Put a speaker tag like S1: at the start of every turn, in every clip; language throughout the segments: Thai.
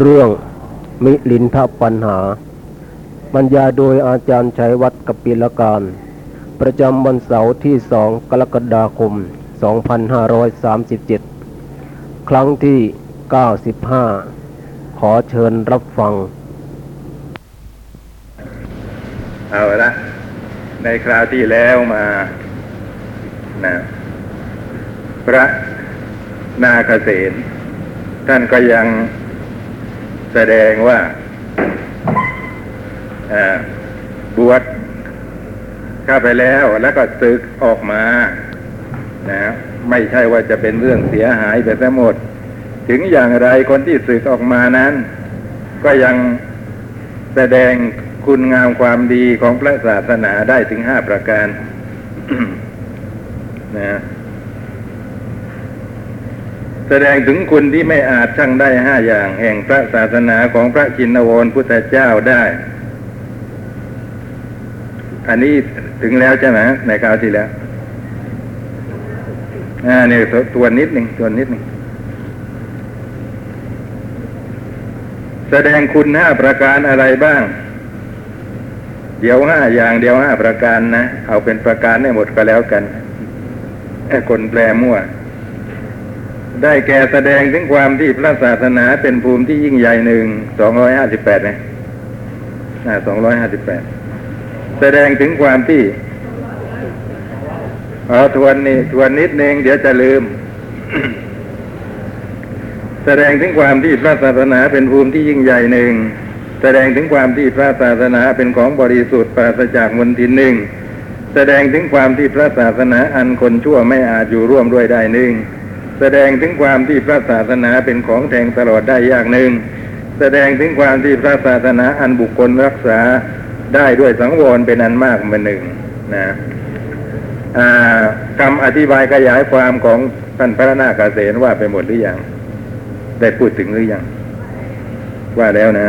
S1: เรื่องมิลินทปัญหา บรรยายโดยอาจารย์ชัยวัฒน์กปิลการ ประจำวันเสาร์ที่สองกรกฎาคม 2537 ครั้งที่ 95 ขอเชิญรับฟัง
S2: เอาละในคราวที่แล้วมานะพระนาคเษนท่านก็ยัง แสดงว่าบวชเข้าไปแล้วแล้วก็ศึกออกมานะไม่ใช่ว่าจะเป็นเรื่องเสียหายไปทั้งหมด ถึงอย่างไรคนที่ศึกออกมานั้น ก็ยังแสดงคุณงามความดีของพระศาสนาได้ถึงห้าประการนะ แสดงถึงคุณที่ไม่อาจช่างได้ห้าอย่าง แห่งพระศาสนาของพระจินวรพุทธเจ้าได้ อันนี้ถึงแล้วใช่ไหมในคราวที่แล้วอ่าเนี่ยตัวนิดหนึ่งตัวนิดหนึ่งแสดงคุณห้าประการอะไรบ้าง เดี๋ยวห้าอย่างเดียวห้าประการนะ เอาเป็นประการให้หมดก็แล้วกันไอ้คนแปลมั่ว ได้แก่แสดงถึงความที่พระศาสนาเป็นภูมิที่ยิ่งใหญ่หนึ่งสองร้อยห้าสิบแปดนะสองร้อยห้าสิบแปดแสดงถึงความที่เอทวนนี่ทวนนิดนึงเดี๋ยวจะลืม แสดงถึงความที่พระศาสนาเป็นภูมิที่ยิ่งใหญ่หนึ่งแสดงถึงความที่พระศาสนาเป็นของบริสุทธิ์ปราศจากมลทินหนึ่งแสดงถึงความที่พระศาสนาอันคนชั่วไม่อาจอยู่ร่วมด้วยได้หนึ่ง แสดงถึงความที่พระศาสนาเป็นของแทงตลอดได้ยากหนึ่ง แสดงถึงความที่พระศาสนาอันบุคคลรักษาได้ด้วยสังวรเป็นอันมากมาหนึ่งนะคำอธิบายขยายความของท่านพระนาคเษนว่าไปหมดหรือยังได้พูดถึงหรือยังว่าแล้วนะ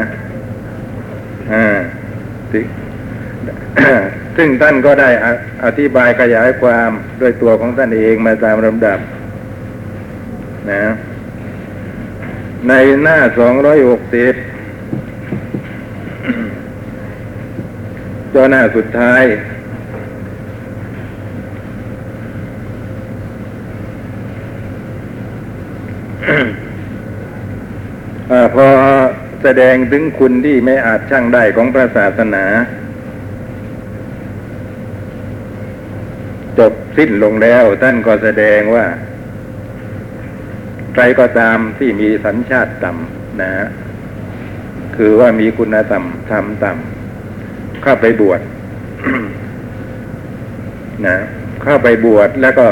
S2: อ่าซึ่งท่านก็ได้อธิบายขยายความด้วยตัวของท่านเองมาตามลำดับ นะ ในหน้าสองร้อยหกสิบตัวหน้าสุดท้ายอพอแสดงถึงคุณที่ไม่อาจช่างได้ของพระศาสนา จบสิ้นลงแล้วท่านก็แสดงว่า ใครก็ตามที่มีสัญชาติต่ำนะคือว่ามีคุณธรรมทำต่ำเข้าไปบวชนะเข้าไปบวชแล้วก็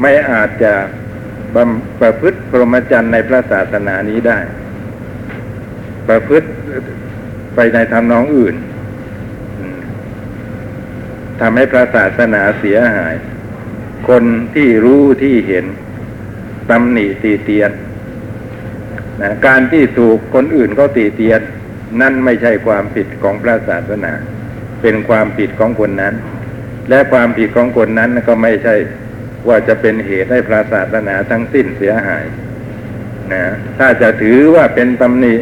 S2: ไม่อาจจะบำประพฤติพรหมจรรย์ในพระศาสนานี้ได้ ประพฤติไปในทำนองอื่นทำให้พระศาสนาเสียหาย คนที่รู้ที่เห็น ตำหนิตีเตียนนะการที่ถูกคนอื่นเขาตีเตียน นั่นไม่ใช่ความผิดของพระศาสนา เป็นความผิดของคนนั้น และความผิดของคนนั้นก็ไม่ใช่ว่าจะเป็นเหตุให้พระศาสนาทั้งสิ้นเสียหายนะถ้าจะถือว่าเป็นตำหนิ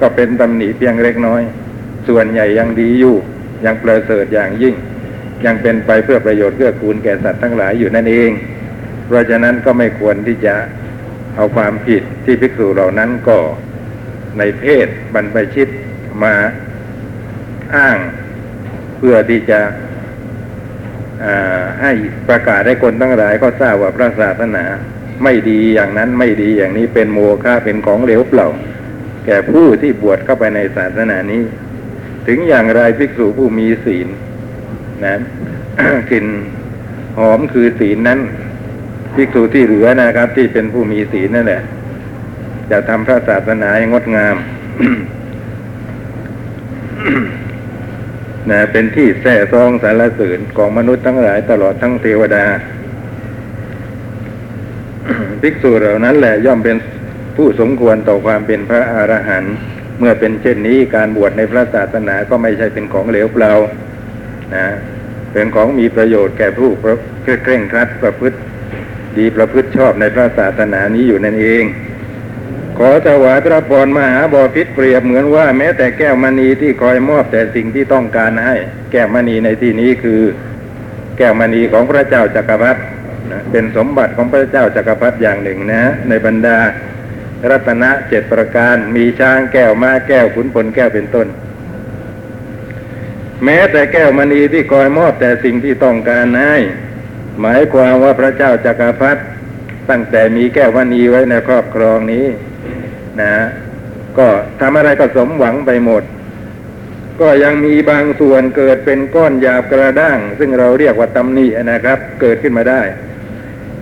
S2: ก็เป็นตำหนิเพียงเล็กน้อย ส่วนใหญ่ยังดีอยู่ ยังประเสริฐอย่างยิ่ง ยังเป็นไปเพื่อประโยชน์เพื่อคูณแก่สัตว์ทั้งหลายอยู่นั่นเอง เพราะฉะนั้นก็ไม่ควรที่จะเอาความผิดที่ภิกษุเหล่านั้นก็ในเพศบรรพชิตมาอ้างเพื่อที่จะให้ประกาศให้คนทั้งหลายก็ทราบว่าพระศาสนา ไม่ดีอย่างนั้นไม่ดีอย่างนี้เป็นโมฆะเป็นของเหลวเปล่า แก่ผู้ที่บวชเข้าไปในศาสนานี้ ถึงอย่างไรภิกษุผู้มีศีลนะกลิ่นหอมคือศีลนั้น ภิกษุที่เหลือนะครับ ที่เป็นผู้มีศีลนั่นแหละจะทำพระศาสนาให้งดงามนะเป็นที่แท้ซองสารเสริญของมนุษย์ทั้งหลายตลอดทั้งเทวดา ภิกษุเหล่านั้นแหละย่อมเป็นผู้สมควรต่อความเป็นพระอรหันต์เมื่อเป็นเช่นนี้การบวชในพระศาสนาก็ไม่ใช่เป็นของเหลวเปล่านะเป็นของมีประโยชน์แก่ผู้เคร่งครัดประพฤติ ดีประพฤติชอบในพระศาสนานี้อยู่นั่นเอง ขอถวายพระพรมหาบอพิษเปรียบเหมือนว่าแม้แต่แก้วมณีที่คอยมอบแต่สิ่งที่ต้องการให้ แก้วมณีในที่นี้คือ แก้วมณีของพระเจ้าจักรพรรดินะเป็นสมบัติของพระเจ้าจักรพรรดิอย่างหนึ่งนะ ในบรรดา รัตนะเจ็ดประการมีช้างแก้วม้าแก้วขุนพลแก้วเป็นต้น แม้แต่แก้วมณีที่คอยมอบแต่สิ่งที่ต้องการให้ หมายความว่าพระเจ้าจักรพรรดิตั้งแต่มีแก้วมณีไว้ในครอบครองนี้ นะก็ทำอะไรก็สมหวังไปหมด ก็ยังมีบางส่วนเกิดเป็นก้อนหยาบกระด้าง ซึ่งเราเรียกว่าตำหนินะครับ เกิดขึ้นมาได้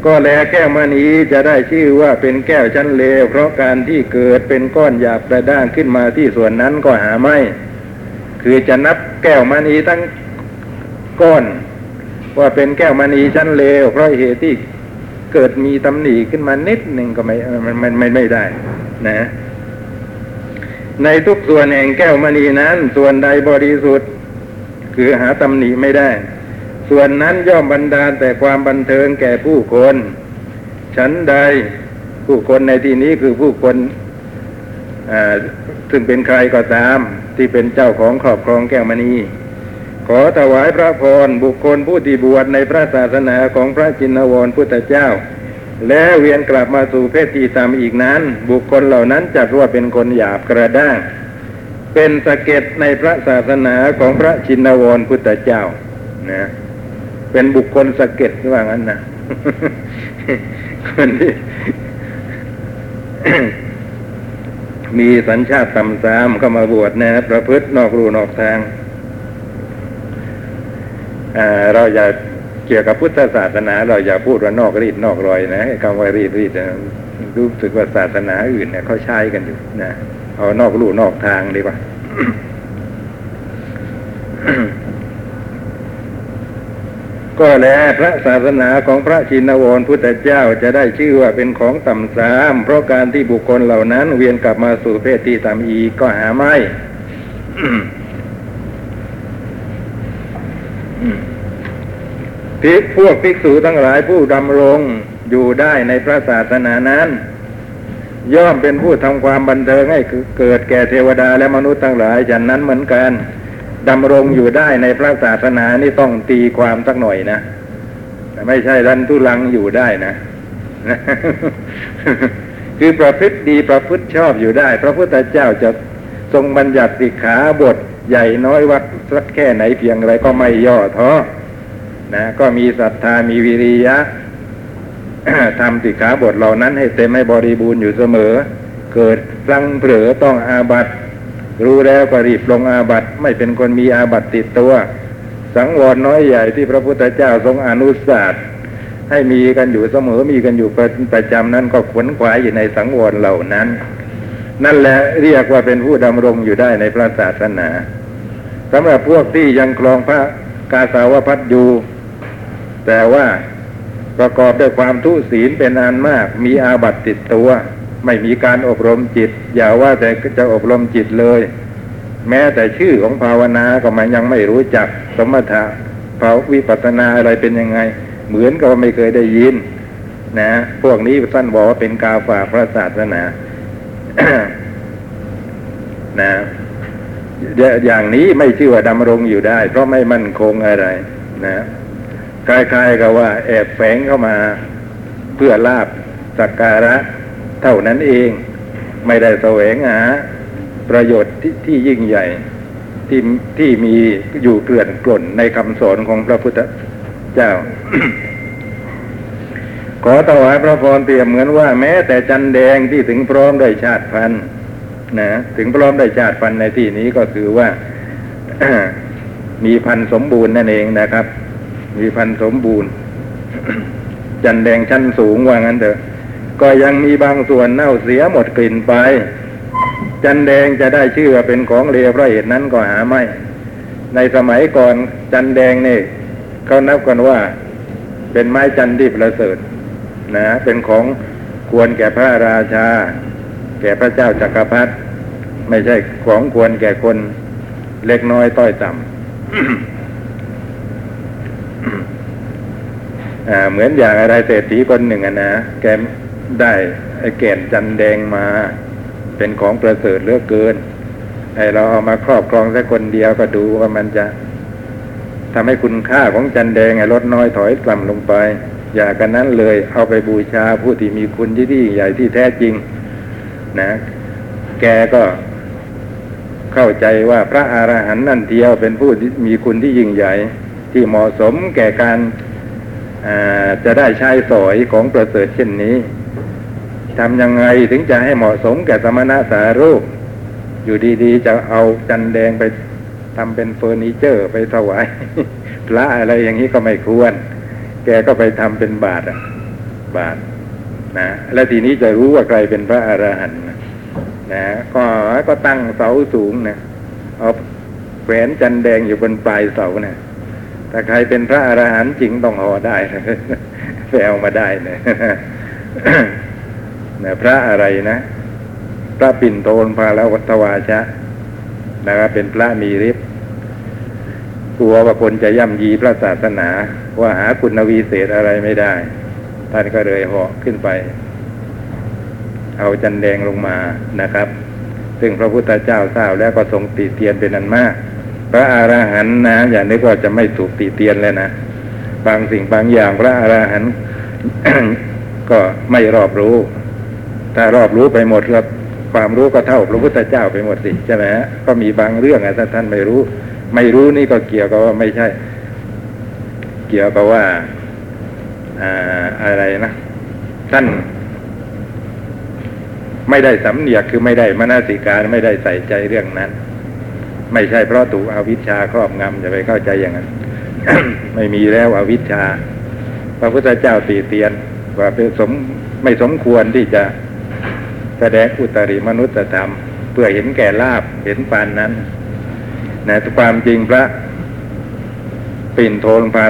S2: ก็แลแก้วมณีจะได้ชื่อว่าเป็นแก้วชั้นเลวเพราะการที่เกิดเป็นก้อนหยาบกระด้างขึ้นมาที่ส่วนนั้นก็หาไม่ คือจะนับแก้วมณีทั้งก้อน ว่าเป็นแก้วมณีชั้นเลวเพราะเหตุที่เกิดมีตำหนิขึ้นมานิดหนึ่งก็ไม่มันมันไม่ไม่ได้นะ ในทุกส่วนแห่งแก้วมณีนั้น ส่วนใดบริสุทธิ์ คือหาตำหนิไม่ได้ ส่วนนั้นย่อมบันดาลแต่ความบันเทิงแก่ผู้คนฉันใดผู้คนในที่นี้คือผู้คนซึ่งเป็นใครก็ตามที่เป็นเจ้าของครอบครองแก้วมณี อถวายพระพรบุคคลผู้ที่บวชในพระศาสนาของพระจินวรพุทธเจ้า และเวียนกลับมาสู่เพศที่ตามอีกนั้น บุคคลเหล่านั้นจัดว่าเป็นคนหยาบกระด้าง เป็นสะเก็ดในพระศาสนาของพระชินวรพุทธเจ้านะเป็นบุคคลสะเก็ดว่างั้นนะคนที่มีสัญชาติต่ำซามเข้ามาบวชนะประพฤตินอกรูนอกทาง เราอย่าเกี่ยวกับพุทธศาสนา เราอย่าพูดว่านอกรีดนอกรอยนะคำว่ารีดรีดรู้สึกว่าศาสนาอื่นเนี่ยเขาใช้กันอยู่นะเอานอกรูนอกทางดีกว่าก็แลพระศาสนาของพระชินวรพุทธเจ้าจะได้ชื่อว่าเป็นของต่ำสาม เพราะการที่บุคคลเหล่านั้น เวียนกลับมาสู่เพศที่ต่ำอีกก็หาไม่ พิพวกภิกษุทั้งหลายผู้ดำรงอยู่ได้ในพระศาสนานั้น ย่อมเป็นผู้ทำความบันเทิงให้เกิดแก่เทวดาและมนุษย์ทั้งหลายฉันนั้นเหมือนกันดำรงอยู่ได้ในพระศาสนานี่ต้องตีความสักหน่อยนะไม่ใช่รันทุลังอยู่ได้นะคือประพฤติดีประพฤติชอบอยู่ได้ พระพุทธเจ้าจะทรงบัญญัติสิกขาบท ใหญ่น้อยวัดสักแค่ไหนเพียงไรก็ไม่ย่อท้อนะก็มีศรัทธามีวิริยะทำสิกขาบทเหล่านั้นให้เต็มให้บริบูรณ์อยู่เสมอ เกิดสังเผลอต้องอาบัตรู้แล้วก็รีบลงอาบัตไม่เป็นคนมีอาบัตติดตัว สังวรน้อยใหญ่ที่พระพุทธเจ้าทรงอนุสาสให้มีกันอยู่เสมอมีกันอยู่ประจำนั้นก็ขวนขวายอยู่ในสังวรเหล่านั้น นั่นแหละเรียกว่าเป็นผู้ดำรงอยู่ได้ในพระศาสนาสำหรับพวกที่ยังคลองพระกาสาวพัดอยู่ แต่ว่าประกอบด้วยความทุศีลเป็นอันมาก มีอาบัติติดตัว ไม่มีการอบรมจิต อย่าว่าแต่จะอบรมจิตเลย แม้แต่ชื่อของภาวนาก็มันยังไม่รู้จัก สมถะภาวิปัสนาอะไรเป็นยังไง เหมือนกับไม่เคยได้ยิน นะ พวกนี้ท่านบอกว่าเป็นกาฝากพระศาสนา นะอย่างนี้ไม่ชื่อว่าดำรงอยู่ได้ เพราะไม่มั่นคงอะไร นะคล้ายๆกับว่า แอบแฝงเข้ามาเพื่อลาบสักการะ เท่านั้นเอง ไม่ได้แสวงหาประโยชน์ที่ที่ยิ่งใหญ่ ที่ที่มีอยู่เกลื่อนกล่นในคำสอนของพระพุทธเจ้า ขอถวายพระพรเปรียบเหมือนว่าแม้แต่จันแดงที่ถึงพร้อมได้ชาติพันธุ์นะถึงพร้อมได้ชาติพันธุ์ในที่นี้ก็คือว่า มีพันธุ์สมบูรณ์นั่นเองนะครับ มีพันธุ์สมบูรณ์ จันแดงชั้นสูงว่างั้นเถอะ ก็ยังมีบางส่วนเน่าเสียหมดกลิ่นไป จันแดงจะได้ชื่อว่าเป็นของเลวเพราะเหตุนั้นก็หาไม่ ในสมัยก่อนจันแดงนี่เขานับกันว่า เป็นไม้จันที่ประเสริฐ นะเป็นของควรแก่พระราชา แก่พระเจ้าจักรพรรดิไม่ใช่ของควรแก่คนเล็กน้อยต้อยต่ำเหมือนอย่างอะไรเศรษฐีคนหนึ่งนะแกได้ไอ้แก่นจันแดงมา เป็นของประเสริฐเลือกเกินไอ้เราเอามาครอบครองแค่คนเดียวก็ดูว่ามันจะทำให้คุณค่าของจันแดงไอ้ลดน้อยถอยต่ำลงไป อย่ากันนั้นเลยเอาไปบูชาผู้ที่มีคุณที่ที่ใหญ่ที่แท้จริง นะ แกก็เข้าใจว่าพระอรหันต์นั่นเทียวเป็นผู้ที่มีคุณที่ยิ่งใหญ่ ที่เหมาะสมแก่การจะได้ใช้สอยของประเสริฐเช่นนี้ทำยังไงถึงจะให้เหมาะสมแก่สมณะสารูป อยู่ดีๆ จะเอาจันแดงไปทำเป็นเฟอร์นิเจอร์ไปถวายพระอะไรอย่างนี้ก็ไม่ควร แกก็ไปทำเป็นบาทอะ บาทนะและทีนี้จะรู้ว่าใครเป็นพระอรหันต์นะก็ก็ตั้งเสาสูงนะเอาแขวนจันแดงอยู่บนปลายเสาเนะถ้าใครเป็นพระอรหันต์จริงต้องห่อได้ไปเอามาได้นะนะพระอะไรนะ พระปิ่นโทนพาแล้ววัตวาชะนะครับเป็นพระมีฤทธิ ลัวว่าคนจะย่ำยีพระศาสนา ว่าหาคุณวีเศษอะไรไม่ได้ ท่านก็เลยเหาะขึ้นไป เอาจันแดงลงมานะครับ ซึ่งพระพุทธเจ้าทราบแล้วก็ทรงติเตียนเป็นอันมาก พระอรหันต์นะอย่านึกว่าจะไม่ถูกติเตียนเลยนะบางสิ่งบางอย่างพระอรหันต์ก็ไม่รอบรู้ ถ้ารอบรู้ไปหมดครับความรู้ก็เท่าพระพุทธเจ้าไปหมดสิใช่ไหมฮะก็มีบางเรื่องอะถ้าท่านไม่รู้ ไม่รู้นี่ก็เกี่ยวกับว่าไม่ใช่ เกี่ยวกับว่าอ่าอะไรนะท่านไม่ได้สำเนียกคือไม่ได้มนสิการไม่ได้ใส่ใจเรื่องนั้น ไม่ใช่เพราะถูกอวิชชาครอบงำอย่าไปเข้าใจอย่างนั้น ไม่มีแล้วอวิชชา พระพุทธเจ้าตีเตียน ว่าเป็นสมไม่สมควรที่จะแสดงอุตริมนุษยธรรม เพื่อเห็นแก่ลาบเห็นปานนั้น นะความจริงพระปิ่นโทนพา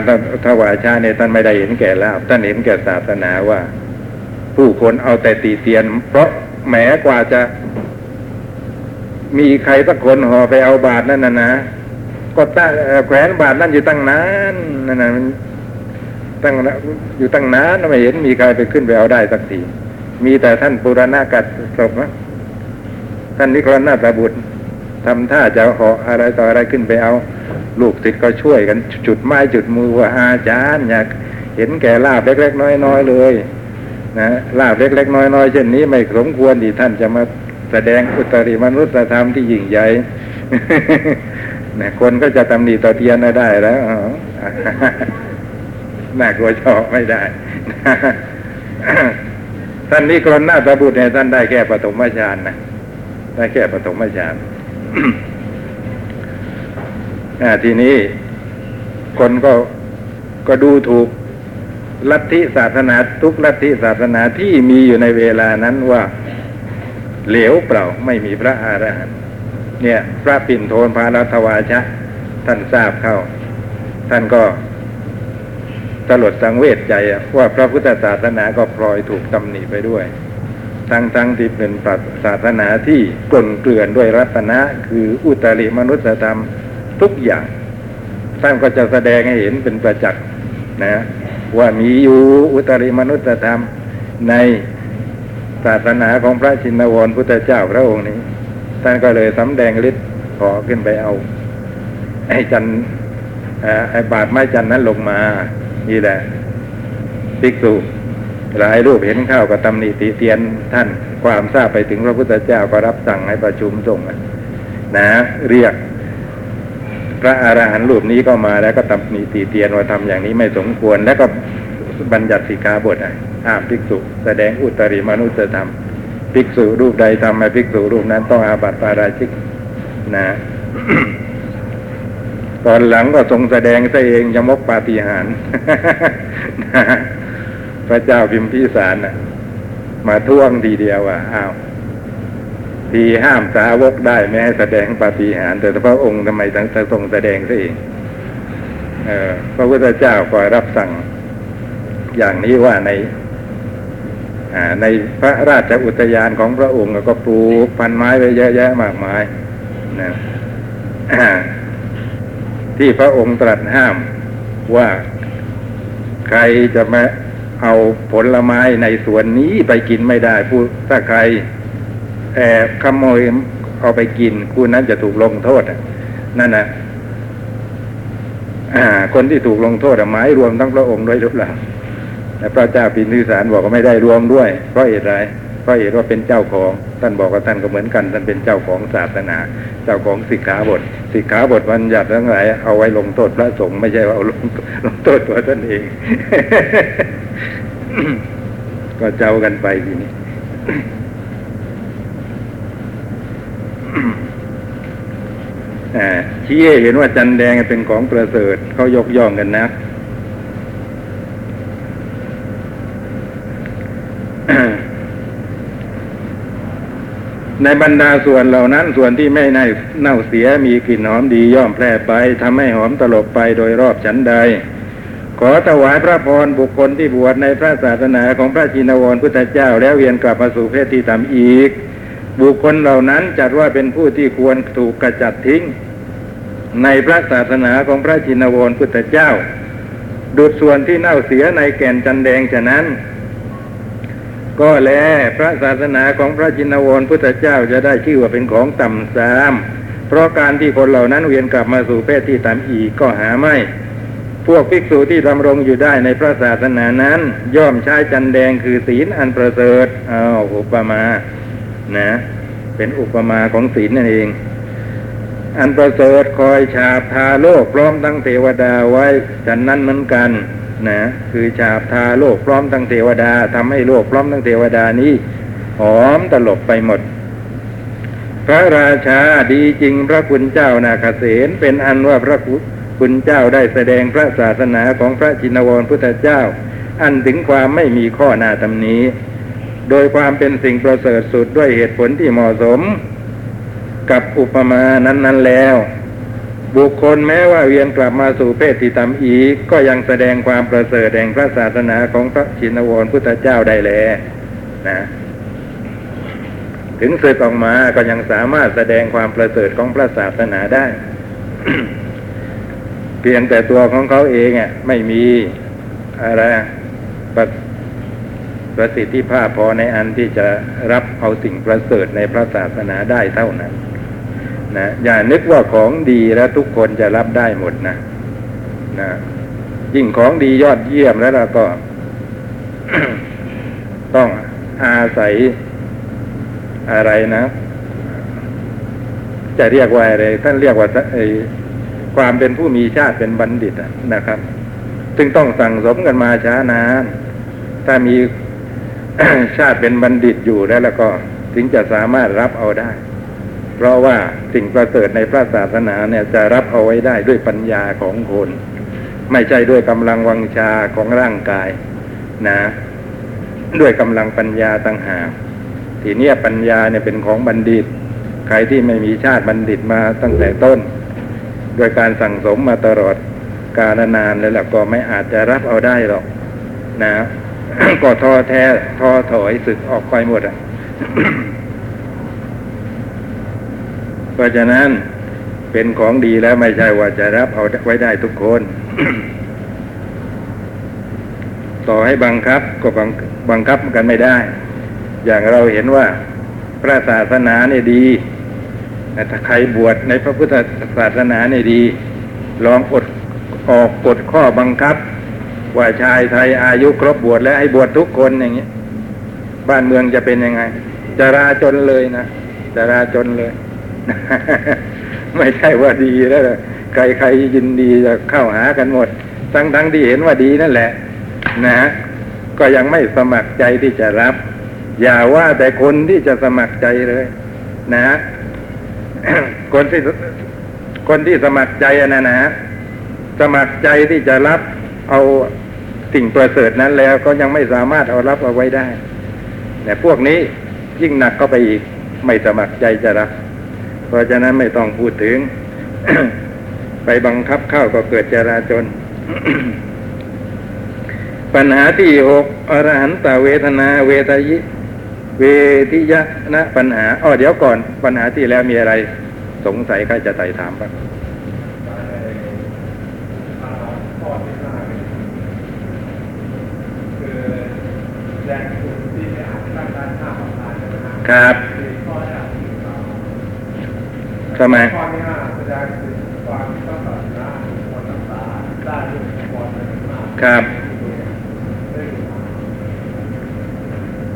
S2: ทวายชาเนี่ยท่านไม่ได้เห็นแก่ลาบท่านเห็นแก่ศาสนาว่า ผู้คนเอาแต่ตีเตียน เพราะแหมกว่าจะ มีใครสักคนห่อไปเอาบาทนั่นนะนะก็ตั้งแขวนบาทนั่นอยู่ตั้งนานนั่นนะตั้งอยู่ตั้งนานไม่เห็นมีใครไปขึ้นไปเอาได้สักทีมีแต่ท่านปุรณากัดศพนะท่านนิครนาตบุตร ทำท่าจะเหาะอะไรต่ออะไรขึ้นไปเอา ลูกติดก็ช่วยกัน จุดไม้จุดมือว่าอาจารย์อยากเห็นแก่ลาบเล็ก ๆ น้อยๆเลยนะลาบเล็ก ๆ น้อยๆเช่นนี้ไม่สมควรที่ท่านจะมาแสดงอุตริมนุษยธรรมที่ยิ่งใหญ่นะคนก็จะตำหนิต่อเทียนได้แล้วน่ากลัวชอบไม่ได้ท่านนี้กรณนาตบุตรเนี่ยท่านได้แค่ปฐมฌานนะได้แค่ปฐมฌาน ทีนี้คนก็ก็ดูถูกลัทธิศาสนาทุกลัทธิศาสนาที่มีอยู่ในเวลานั้นว่า เหลวเปล่าไม่มีพระอารหันต์เนี่ย พระปิ่นโทนพารัตวาชะ ท่านทราบเข้า ท่านก็สลดสังเวชใจว่าพระพุทธศาสนาก็พลอยถูกตำหนิไปด้วย ทั้งทั้งที่เป็นศาสนาที่กลนเกลื่อนด้วยรัตนะ คืออุตริมนุษยธรรมทุกอย่าง ท่านก็จะแสดงให้เห็นเป็นประจักษ์นะ ว่ามีอยู่อุตริมนุษยธรรมในศาสนาของพระชินวรพุทธเจ้าพระองค์นี้ ท่านก็เลยสำแดงฤทธิ์ขอขึ้นไปเอา ไอ้จันไอ้บาดไม้จันนั้นลงมา นี่แหละภิกษุ หลายรูปเห็นข้าวก็ตำหนิติเตียนท่านความทราบไปถึงพระพุทธเจ้าก็รับสั่งให้ประชุมส่งนะ เรียก พระอรหันต์รูปนี้ก็มาแล้วก็ตำหนิติเตียนว่าทำอย่างนี้ไม่สมควร แล้วก็บัญญัติสิกขาบทห้ามภิกษุ แสดงอุตริมนุสธรรมภิกษุรูปใดทำให้ภิกษุรูปนั้นต้องอาบัติปาราชิกนะตอนหลังก็ทรงแสดงซะเองยมกปาฏิหาร พระเจ้าพิมพิสารนะมาท่วงทีเดียวว่าอ้าว ทีห้ามสาวกได้ไม่ให้แสดงปาฏิหารแต่พระองค์ทำไมถึงทรงแสดงซะเองเออพระพุทธเจ้าก็รับสั่งอย่างนี้ว่าในในพระราชอุทยานของพระองค์ก็ปลูกพันไม้ไว้เยอะแยะมากมายนะที่พระองค์ตรัสห้ามว่าใครจะมา เอาผลไม้ในสวนนี้ไปกินไม่ได้ผู้ถ้าใครแอบขโมยเอาไปกินผู้นั้นจะถูกลงโทษนั่นนะอ่า คนที่ถูกลงโทษหมายรวมทั้งพระองค์ด้วยหรือเปล่าแต่พระเจ้าพิมพิสารบอกว่าไม่ได้รวมด้วย เพราะเหตุไรเพราะเหตุว่าเป็นเจ้าของ ท่านบอกว่าท่านก็เหมือนกัน ท่านเป็นเจ้าของศาสนา เจ้าของสิกขาบท สิกขาบทบัญญัติทั้งหลายเอาไว้ลงโทษพระสงฆ์ไม่ใช่ว่าเอาลงลงโทษตัวท่านเอง ก็เจ้ากันไปทีนี้อ่ชี้เห็นว่าจันแดงเป็นของประเสริฐเขายกย่องกันนะในบรรดาส่วนเหล่านั้นส่วนที่ไม่น่าเน่าเสียมีกลิ่นหอมดีย่อมแพร่ไปทำให้หอมตลบไปโดยรอบชั้นใด ขอถวายพระพรบุคคลที่บวชในพระศาสนาของพระจินวรพุทธเจ้า แล้วเวียนกลับมาสู่เพศที่ต่ำอีก บุคคลเหล่านั้นจัดว่าเป็นผู้ที่ควรถูกกระจัดทิ้ง ในพระศาสนาของพระจินวรพุทธเจ้า ดุดส่วนที่เน่าเสียในแก่นจันแดงฉะนั้น ก็แลพระศาสนาของพระจินวรพุทธเจ้าจะได้ชื่อว่าเป็นของต่ำสามเพราะการที่คนเหล่านั้นเวียนกลับมาสู่เพศที่ต่ำอีกก็หาไม่ พวกภิกษุที่ดำรงอยู่ได้ในพระศาสนานั้น ย่อมใช้จันแดงคือศีลอันประเสริฐอ้าวอุปมานะ เป็นอุปมาของศีลนั่นเอง อันประเสริฐคอยฉาบทาโลกพร้อมทั้งเทวดาไว้ฉันนั้นเหมือนกันนะคือฉาบทาโลกพร้อมทั้งเทวดาทำให้โลกพร้อมทั้งเทวดานี้หอมตลบไปหมด พระราชาดีจริงพระคุณเจ้านาคเสนเป็นอันว่าพระ คุณเจ้าได้แสดงพระศาสนาของพระจินวรพุทธเจ้า อันถึงความไม่มีข้อหน้าตำหนี้ โดยความเป็นสิ่งประเสริฐสุดด้วยเหตุผลที่เหมาะสม กับอุปมานั้น ๆแล้ว บุคคลแม้ว่าเวียนกลับมาสู่เพศที่ต่ำอีก ก็ยังแสดงความประเสริฐแห่งพระศาสนาของพระชินวรพุทธเจ้าได้แลนะถึงศึกออกมาก็ยังสามารถแสดงความประเสริฐของพระศาสนาได้ เพียงแต่ตัวของเขาเองอะไม่มีอะไรประประสิทธิภาพพอในอันที่จะรับเอาสิ่งประเสริฐในพระศาสนาได้เท่านั้นนะอย่านึกว่าของดีแล้วทุกคนจะรับได้หมดนะนะยิ่งของดียอดเยี่ยมแล้วเราก็ ต้องอาศัยอะไรนะ จะเรียกว่าอะไรท่านเรียกว่าไอ ความเป็นผู้มีชาติเป็นบัณฑิตนะครับซึ่งต้องสั่งสมกันมาช้านาน ถ้ามีชาติเป็นบัณฑิตอยู่แล้วแล้วก็ถึงจะสามารถรับเอาได้ เพราะว่าสิ่งประเสริฐในพระศาสนาเนี่ยจะรับเอาไว้ได้ด้วยปัญญาของคน ไม่ใช่ด้วยกำลังวังชาของร่างกายนะ ด้วยกำลังปัญญาต่างหากทีนี้ปัญญาเนี่ยเป็นของบัณฑิต ใครที่ไม่มีชาติบัณฑิตมาตั้งแต่ต้น โดยการสั่งสมมาตลอดกาลนานแล้วละก็ไม่อาจจะรับเอาได้หรอก นะก็ท้อแท้ท้อถอยสึกออกไปหมดอะเพราะฉะนั้นเป็นของดีแล้วไม่ใช่ว่าจะรับเอาไว้ได้ทุกคน ต่อให้บังคับก็บังบังคับกันไม่ได้ อย่างเราเห็นว่าพระศาสนาเนี่ยดี แต่ถ้าใครบวชในพระพุทธศาสนาเนี่ยดี ลองอดออกกฎข้อบังคับ ว่าชายไทยอายุครบบวชแล้วให้บวชทุกคนอย่างนี้บ้านเมืองจะเป็นยังไงจะราจนเลยนะจะราจนเลย ไม่ใช่ว่าดีแล้วใครใครยินดีจะเข้าหากันหมด ทั้งทั้งที่เห็นว่าดีนั่นแหละ นะฮะก็ยังไม่สมัครใจที่จะรับ อย่าว่าแต่คนที่จะสมัครใจเลย นะฮะ คนที่คนที่สมัครใจนะนะฮะสมัครใจที่จะรับเอาสิ่งประเสริฐนั้นแล้วก็ยังไม่สามารถเอารับเอาไว้ได้แต่พวกนี้ยิ่งหนักก็ไปอีกไม่สมัครใจจะรับ เพราะฉะนั้นไม่ต้องพูดถึง ไปบังคับเข้าก็เกิดจราจน ปัญหาที่หกอรหันตเวทนาเวทยิ เวทิยะนะปัญหาอ๋อเดี๋ยวก่อนปัญหาที่แล้วมีอะไร สงสัยใครจะไต่ถามบ้าง
S3: ค
S2: รับทำไม
S3: ครั
S2: บ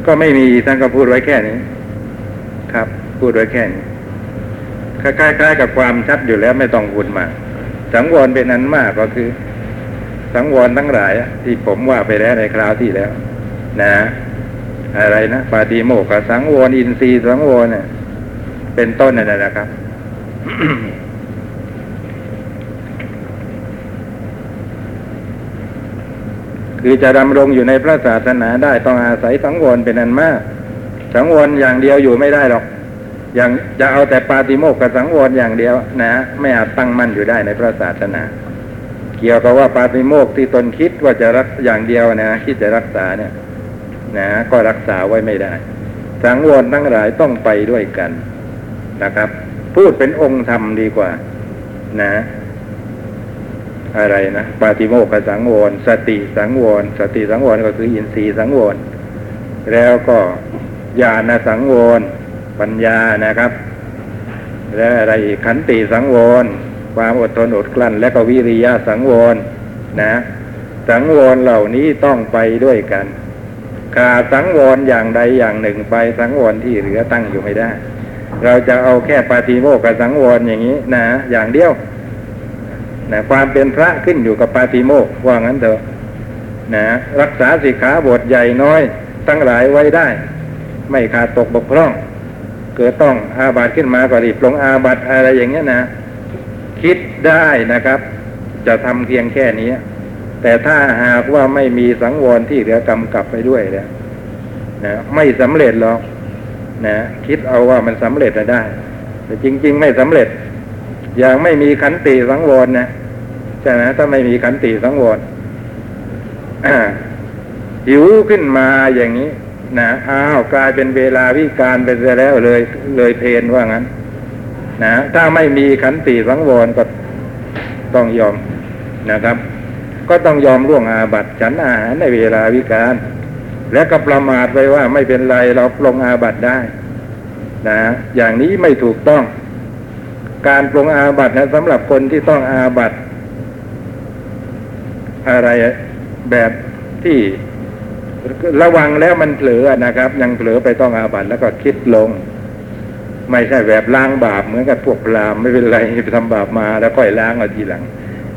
S2: ก็ไม่มีท่านก็พูดไว้แค่นี้ ครับ พูดไว้แค่นี้คล้ายๆกับความชัดอยู่แล้วไม่ต้องพูดมากสังวรเป็นอันมากก็คือ สังวรทั้งหลายที่ผมว่าไปแล้วในคราวที่แล้ว นะ อะไรนะปาติโมกข์กับสังวรอินทรีย์สังวรเนี่ยเป็นต้นนั่นแหละนะครับ คือจะดำรงอยู่ในพระศาสนาได้ต้องอาศัยสังวรเป็นอันมาก สังวรอย่างเดียวอยู่ไม่ได้หรอก อย่างจะเอาแต่ปาติโมกข์กับสังวรอย่างเดียวนะ ไม่อาจตั้งมั่นอยู่ได้ในพระศาสนา เกี่ยวกับว่าปาติโมกข์ที่ตนคิดว่าจะรักอย่างเดียวนะคิดจะรักษาเนี่ย นะ ก็รักษาไว้ไม่ได้ สังวรทั้งหลายต้องไปด้วยกันนะครับ พูดเป็นองค์ธรรมดีกว่า นะ อะไรนะปาติโมกขสังวร สติสังวร สติสังวรก็คืออินทรีย์สังวร แล้วก็ญาณสังวร ปัญญานะครับ และอะไรอีกขันติสังวร ความอดทนอดกลั้น และก็วิริยะสังวรนะ สังวรเหล่านี้ต้องไปด้วยกันขาดสังวรอย่างใดอย่างหนึ่งไปสังวรที่เหลือตั้งอยู่ไม่ได้ เราจะเอาแค่ปาติโมกขสังวรอย่างนี้นะ อย่างเดียว นะความเป็นพระขึ้นอยู่กับปาติโมกว่างั้นเถอะนะรักษาสิกขาบทใหญ่น้อยตั้งหลายไว้ได้ ไม่ขาดตกบกพร่อง เกิดต้องอาบัตขึ้นมาก็รีบลงอาบัตอะไรอย่างเงี้ยนะ คิดได้นะครับ จะทำเพียงแค่นี้ แต่ถ้าหากว่าไม่มีสังวรที่เหลือกำกับไปด้วยเนี่ยนะไม่สำเร็จหรอกนะคิดเอาว่ามันสำเร็จนะได้ แต่จริง ๆ ไม่สำเร็จ อย่างไม่มีขันติสังวรนะใช่ไหมถ้าไม่มีขันติสังวรหิวขึ้นมาอย่างนี้นะอ้าวกลายเป็นเวลาวิการไปแล้วเลยเลยเพนว่างั้น นะถ้าไม่มีขันติสังวรก็ต้องยอมนะครับ ก็ต้องยอมล่วงอาบัติฉันอาหารในเวลาวิการ และก็ประมาทไปว่าไม่เป็นไรเราปลงอาบัติได้ นะอย่างนี้ไม่ถูกต้อง การปรงอาบัตินะสำหรับคนที่ต้องอาบัติ อะไรแบบที่ระวังแล้วมันเผลอนะครับ ยังเผลอไปต้องอาบัติแล้วก็คิดลง ไม่ใช่แบบล้างบาปเหมือนกับพวกพรามไม่เป็นไรไปทำบาปมาแล้วค่อยล้างเอาทีหลัง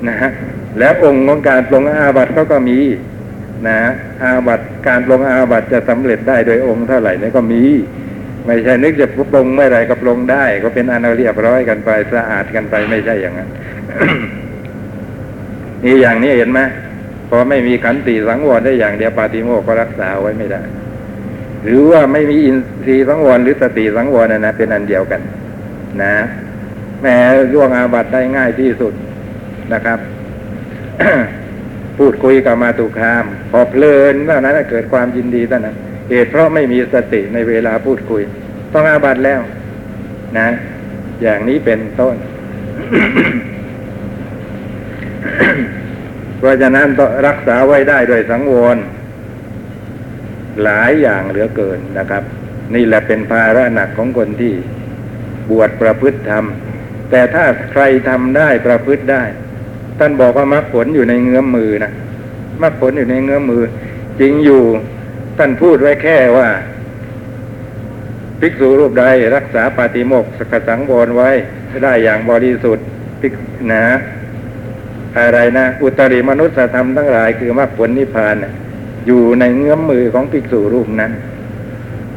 S2: นะฮะแล้วองค์ของการปรงอาบัติเขาก็มีนะอาบัติการปรงอาบัติจะสำเร็จได้โดยองค์เท่าไหร่นี่ก็มี ไม่ใช่นึกจะปรงเมื่อไรก็ปรงได้ ก็เป็นอันเรียบร้อยกันไปสะอาดกันไปไม่ใช่อย่างนั้นนี่อย่างนี้เห็นไหมพอไม่มีขันติสังวรได้อย่างเดียวปาติโมกก็รักษาไว้ไม่ได้ หรือว่าไม่มีอินทรีย์สังวรหรือสติสังวรนะนะเป็นอันเดียวกัน นะแม้ล่วงอาบัติได้ง่ายที่สุดนะครับ พูดคุยกับมาตุคาม พอเพลินเท่านั้นเกิดความยินดีเท่านั้น เหตุเพราะไม่มีสติในเวลาพูดคุย ต้องอาบัติแล้ว นะ อย่างนี้เป็นต้น เพราะฉะนั้นรักษาไว้ได้โดยสังวรหลายอย่างเหลือเกินนะครับ นี่แหละเป็นภาระหนักของคนที่บวชประพฤติธรรม แต่ถ้าใครทำได้ประพฤติได้ ท่านบอกว่ามรรคผลอยู่ในเงื้อมมือนะมรรคผลอยู่ในเงื้อมมือ จริงอยู่ ท่านพูดไว้แค่ว่า ภิกษุรูปใดรักษาปาติโมกข์สกสังวรไว้ได้อย่างบริสุทธิ์ภิกนะอะไรนะ อุตริมนุษยธรรมทั้งหลายคือมรรคผลนิพพานอยู่ในเงื้อมมือของภิกษุรูปนั้น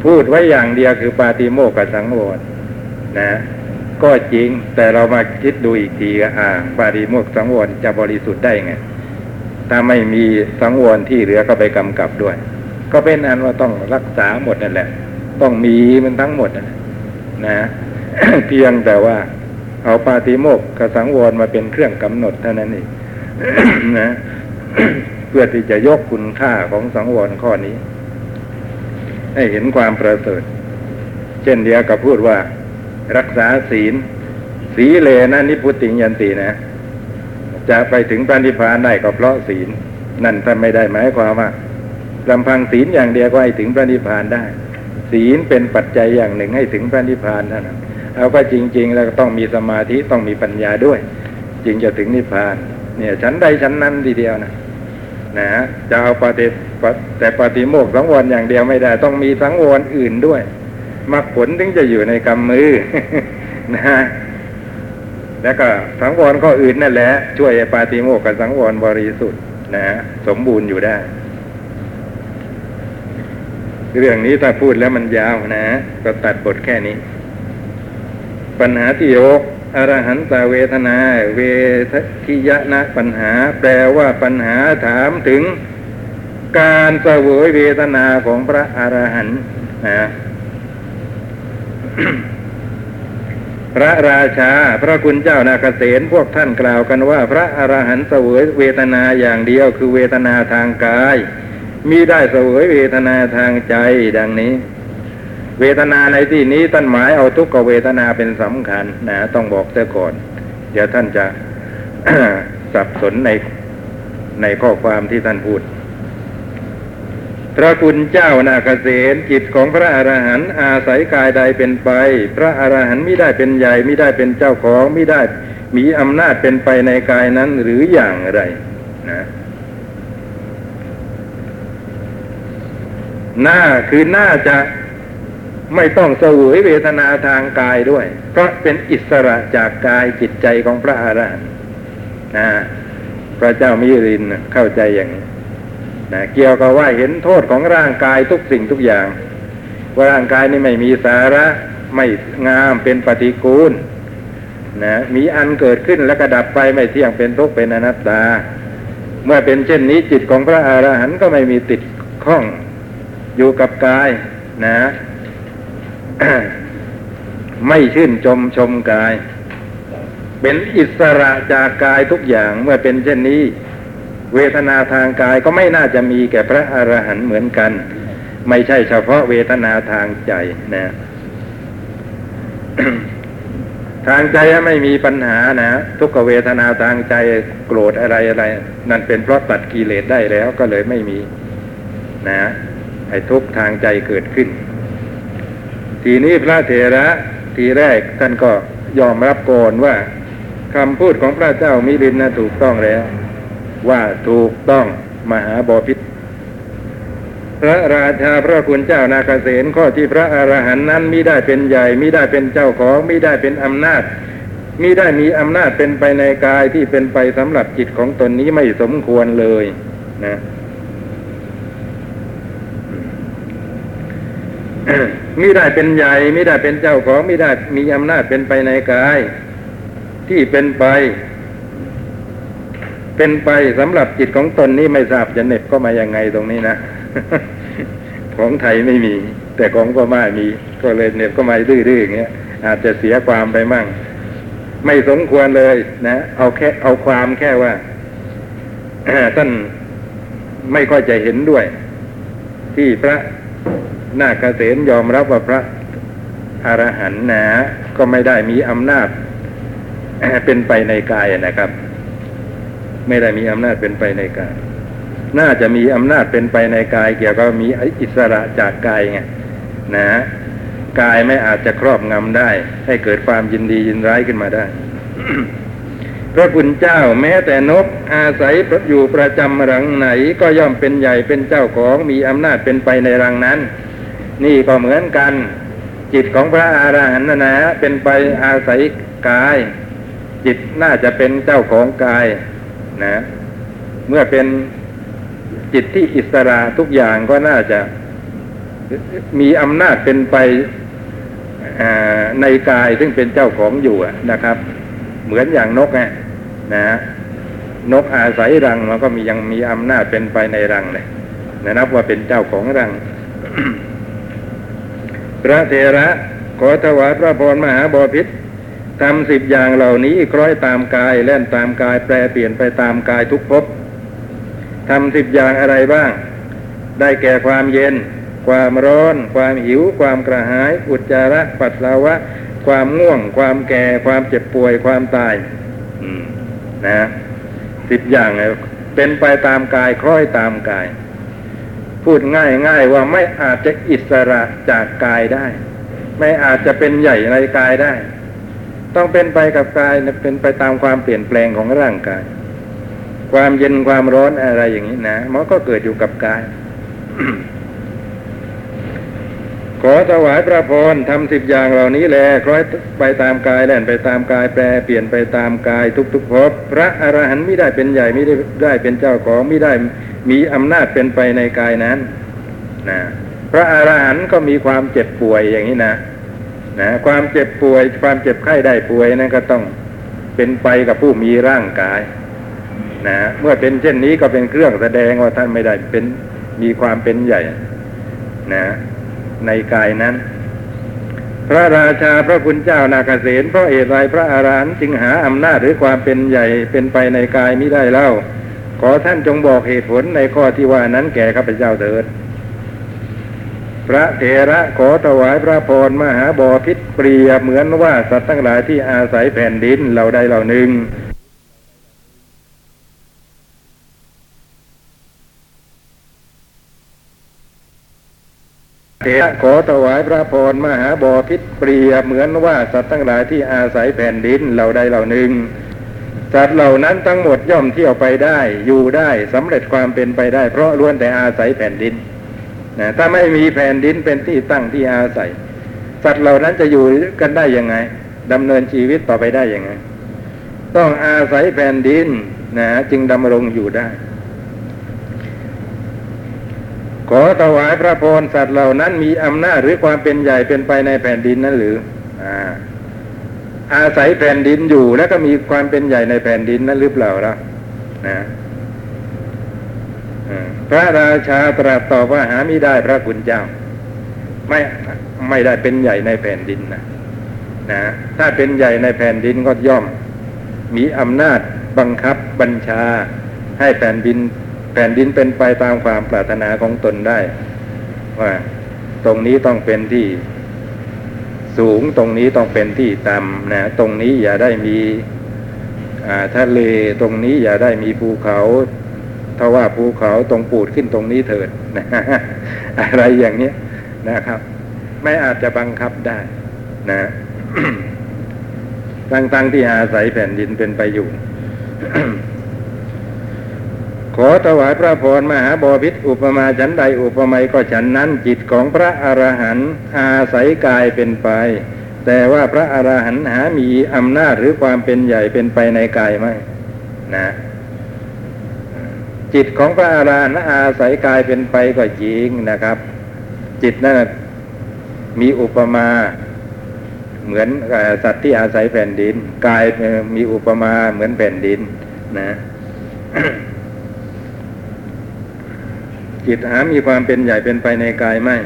S2: พูดไว้อย่างเดียวคือปาติโมกข์กับสังวรนะก็จริงแต่เรามาคิดดูอีกทีก็อ่าปาติโมกข์สังวรจะบริสุทธิ์ได้ไง ถ้าไม่มีสังวรที่เหลือก็ไปกำกับด้วย ก็เป็นอันว่าต้องรักษาหมดนั่นแหละ ต้องมีมันทั้งหมดนะนะเพียงแต่ว่าเอาปาติโมกข์กับสังวรมาเป็นเครื่องกำหนดเท่านั้นเองนะเพื่อที่จะยกคุณค่าของสังวรข้อนี้ ให้เห็นความประเสริฐ เช่นเดียวกับพูดว่า รักษาศีล สีเลนะนิพุติยันตินะ จะไปถึงพระนิพพานได้ก็เพราะศีล นั่นท่าไม่ได้หมายความว่า ลำพังศีลอย่างเดียวก็ให้ถึงพระนิพพานได้ ศีลเป็นปัจจัยอย่างหนึ่งให้ถึงพระนิพพานเท่านั้นเอาก็จริง ๆ แล้วก็ต้องมีสมาธิต้องมีปัญญาด้วย จึงจะถึงนิพพาน เนี่ยชั้นใดชั้นนั้นทีเดียวนะนะฮะจะเอาปฏิแต่ปฏิโมกสังวรอย่างเดียวไม่ได้ ต้องมีสังวรอื่นด้วยมรรคผลถึงจะอยู่ในกำมือนะฮะแล้วก็สังวรข้ออื่นนั่นแหละ ช่วยปาติโมกกับสังวรบริสุทธิ์นะสมบูรณ์อยู่ได้ เรื่องนี้ถ้าพูดแล้วมันยาวนะ ก็ตัดบทแค่นี้ ปัญหาที่ยกอรหันตเวทนา เวทิยนะปัญหา แปลว่าปัญหาถามถึง การเสวยเวทนาของพระอรหันต์นะพระราชา พระคุณเจ้านาคเษนพวกท่านกล่าวกันว่า พระอรหันต์เสวยเวทนาอย่างเดียวคือเวทนาทางกาย มิได้เสวยเวทนาทางใจดังนี้ เวทนาในที่นี้ท่านหมายเอาทุกขเวทนาเป็นสำคัญนะต้องบอกเสียก่อน เดี๋ยวท่านจะสับสนในในข้อความที่ท่านพูด พระคุณเจ้านาคเษนจิตของพระอรหันต์อาศัยกายใดเป็นไป พระอรหันต์ไม่ได้เป็นใหญ่ไม่ได้เป็นเจ้าของไม่ได้มีอำนาจเป็นไปในกายนั้นหรืออย่างไร นะ หน้าคือหน้าจะไม่ต้องเสวยเวทนาทางกายด้วย เพราะเป็นอิสระจากกายจิตใจของพระอรหันต์นะพระเจ้ามิรินเข้าใจอย่างนี้นะเกี่ยวกับว่าเห็นโทษของร่างกายทุกสิ่งทุกอย่าง ว่าร่างกายนี่ไม่มีสาระไม่งามเป็นปฏิกูลนะมีอันเกิดขึ้นแล้วก็ดับไปไม่เที่ยงเป็นทุกข์เป็นอนัตตา เมื่อเป็นเช่นนี้จิตของพระอรหันต์ก็ไม่มีติดข้อง อยู่กับกายนะ ไม่ชื่นชมชมกาย เป็นอิสระจากกายทุกอย่างเมื่อเป็นเช่นนี้ เวทนาทางกายก็ไม่น่าจะมีแก่พระอรหันต์เหมือนกัน ไม่ใช่เฉพาะเวทนาทางใจนะทางใจไม่มีปัญหานะ ทุกเวทนาทางใจโกรธอะไรอะไร นั่นเป็นเพราะตัดกิเลสได้แล้วก็เลยไม่มี นะ ไอ้ทุกทางใจเกิดขึ้น ทีนี้พระเถระทีแรกท่านก็ยอมรับก่อนว่าคำพูดของพระเจ้ามิลินนะถูกต้องแล้ว ว่าถูกต้องมหาบอพิษพระราชาพระคุณเจ้านาคเษนข้อที่พระอรหันต์นั้นมิได้เป็นใหญ่มิได้เป็นเจ้าของมิได้เป็นอำนาจมิได้มีอำนาจเป็นไปในกายที่เป็นไปสำหรับจิตของตนนี้ไม่สมควรเลยนะ มิได้เป็นใหญ่มิได้เป็นเจ้าของมิได้มีอำนาจเป็นไปในกาย ที่เป็นไป เป็นไปสำหรับจิตของตนนี้ไม่ทราบจะเน็บก็มายังไงตรงนี้นะของไทยไม่มี แต่ของก็มามี ก็เลยเน็บก็มาดื้อๆอย่างเงี้ยอาจจะเสียความไปมั่ง ไม่สมควรเลยนะ เอาแค่เอาความแค่ว่าท่านไม่ค่อยจะเห็นด้วย ที่พระ นาคเษนยอมรับว่าพระอรหันต์นะก็ไม่ได้มีอำนาจเป็นไปในกายนะครับ ไม่ได้มีอำนาจเป็นไปในกาย น่าจะมีอำนาจเป็นไปในกาย เกี่ยวกับมีอิสระจากกายไงนะกายไม่อาจจะครอบงำได้ ให้เกิดความยินดียินร้ายขึ้นมาได้ พระคุณเจ้าแม้แต่นกอาศัยอยู่ประจำรังไหน ก็ย่อมเป็นใหญ่เป็นเจ้าของมีอำนาจเป็นไปในรังนั้น นี่ก็เหมือนกัน จิตของพระอรหันต์นะนะเป็นไปอาศัยกาย จิตน่าจะเป็นเจ้าของกายนะ เมื่อเป็นจิตที่อิสระทุกอย่างก็น่าจะมีอำนาจเป็นไปในกายซึ่งเป็นเจ้าของอยู่นะครับ เหมือนอย่างนกไงนะนกอาศัยรังมันก็มียังมีอำนาจเป็นไปในรังเลยนะนับว่าเป็นเจ้าของรัง พระเถระขอถวายพระพรมหาบอพิษทำสิบอย่างเหล่านี้คล้อยตามกายแล่นตามกายแปรเปลี่ยนไปตามกายทุกภพทำสิบอย่างอะไรบ้าง ได้แก่ความเย็น ความร้อน ความหิว ความกระหาย อุจจาระปัสสาวะ ความง่วง ความแก่ ความเจ็บป่วย ความตายนะสิบอย่างเป็นไปตามกายคล้อยตามกาย พูดง่ายๆว่าไม่อาจจะอิสระจากกายได้ ไม่อาจจะเป็นใหญ่ในกายได้ ต้องเป็นไปกับกายเป็นไปตามความเปลี่ยนแปลงของร่างกาย ความเย็นความร้อนอะไรอย่างนี้นะมันก็เกิดอยู่กับกาย ขอถวายพระพรทำสิบอย่างเหล่านี้แลคล้อยไปตามกายแล่นไปตามกายแปรเปลี่ยนไปตามกายทุกๆภพพระอรหันต์ไม่ได้เป็นใหญ่ไม่ได้ได้เป็นเจ้าของไม่ได้มีอำนาจเป็นไปในกายนั้นนะพระอรหันต์ก็มีความเจ็บป่วยอย่างนี้นะนะ ความเจ็บป่วยความเจ็บไข้ได้ป่วยนั้นก็ต้องเป็นไปกับผู้มีร่างกายนะเมื่อเป็นเช่นนี้ก็เป็นเครื่องแสดงว่าท่านไม่ได้เป็นมีความเป็นใหญ่ นะ ในกายนั้น พระราชาพระคุณเจ้านาคเสนเพราะเหตุไรพระอารหันต์จึงหาอำนาจหรือความเป็นใหญ่เป็นไปในกายมิได้เล่า ขอท่านจงบอกเหตุผลในข้อที่ว่านั้นแก่ข้าพเจ้าเถิด พระเถระขอถวายพระพรมหาบอพิษเปรียบเหมือนว่าสัตว์ทั้งหลายที่อาศัยแผ่นดินเหล่าใดเหล่าหนึ่ง เถระขอถวายพระพรมหาบอพิษเปรียเหมือนว่าสัตว์ทั้งหลายที่อาศัยแผ่นดินเหล่าใดเหล่าหนึ่งสัตว์เหล่านั้นทั้งหมดย่อมเที่ยวไปได้ อยู่ได้สำเร็จความเป็นไปได้ เพราะล้วนแต่อาศัยแผ่นดินนะถ้าไม่มีแผ่นดินเป็นที่ตั้งที่อาศัย สัตว์เหล่านั้นจะอยู่กันได้ยังไงดำเนินชีวิตต่อไปได้ยังไง ต้องอาศัยแผ่นดินนะจึงดำรงอยู่ได้ ขอถวายพระพรสัตว์เหล่านั้นมีอำนาจหรือความเป็นใหญ่เป็นไปในแผ่นดินนั้นหรืออาอาศัยแผ่นดินอยู่แล้วก็มีความเป็นใหญ่ในแผ่นดินนั้นหรือเปล่าล่ะนะอ่าพระราชาตรัสตอบว่าหาไม่ได้พระคุณเจ้า ไม่ไม่ได้เป็นใหญ่ในแผ่นดินนะนะถ้าเป็นใหญ่ในแผ่นดินก็ย่อม มีอำนาจบังคับบัญชา ให้แผ่นดิน แผ่นดินเป็นไปตามความปรารถนาของตนได้ ว่าตรงนี้ต้องเป็นที่สูงตรงนี้ต้องเป็นที่ต่ำนะตรงนี้อย่าได้มีอ่าทะเลตรงนี้อย่าได้มีภูเขาถ้าว่าภูเขาตรงปูดขึ้นตรงนี้เถิดนะอะไรอย่างเนี้ยนะครับ ไม่อาจจะบังคับได้นะทั้งๆที่อาศัยแผ่นดินเป็นไปอยู่ ขอถวายพระพรมหาบพิษอุปมาฉันใดอุปไมยก็ฉันนั้นจิตของพระอรหันต์อาศัยกายเป็นไป แต่ว่าพระอรหันต์หามีอำนาจหรือความเป็นใหญ่เป็นไปในกายไหมนะจิตของพระอรหันต์อาศัยกายเป็นไปก็จริงนะครับ จิตนั้นมีอุปมาเหมือนสัตว์ที่อาศัยแผ่นดิน กายมีอุปมาเหมือนแผ่นดินนะ จิตหามีความเป็นใหญ่เป็นไปในกายไม่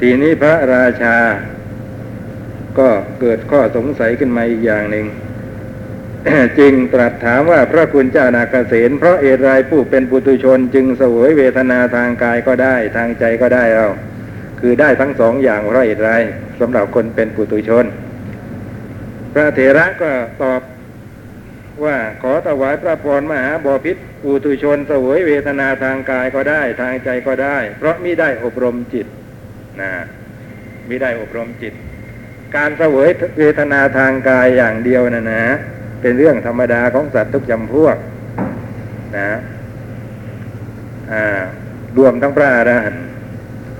S2: ทีนี้พระราชา ก็เกิดข้อสงสัยขึ้นมาอีกอย่างหนึ่งจึงตรัสถามว่าพระคุณเจ้านาคเสนเพราะเอตไรผู้เป็นปุตุชนจึงสวยเวทนาทางกายก็ได้ทางใจก็ได้เราคือได้ทั้งสองอย่างเพราะเหตุไรสำหรับคนเป็นปุตุชน พระเถระก็ตอบ ว่าขอถวายพระพรมหาบอพิษปุตุชนสวยเวทนาทางกายก็ได้ทางใจก็ได้ เพราะมิได้อบรมจิตนะมิได้อบรมจิต การสวยเวทนาทางกายอย่างเดียวนะนะ เป็นเรื่องธรรมดาของสัตว์ทุกจำพวกนะรวมทั้งพระอรหันต์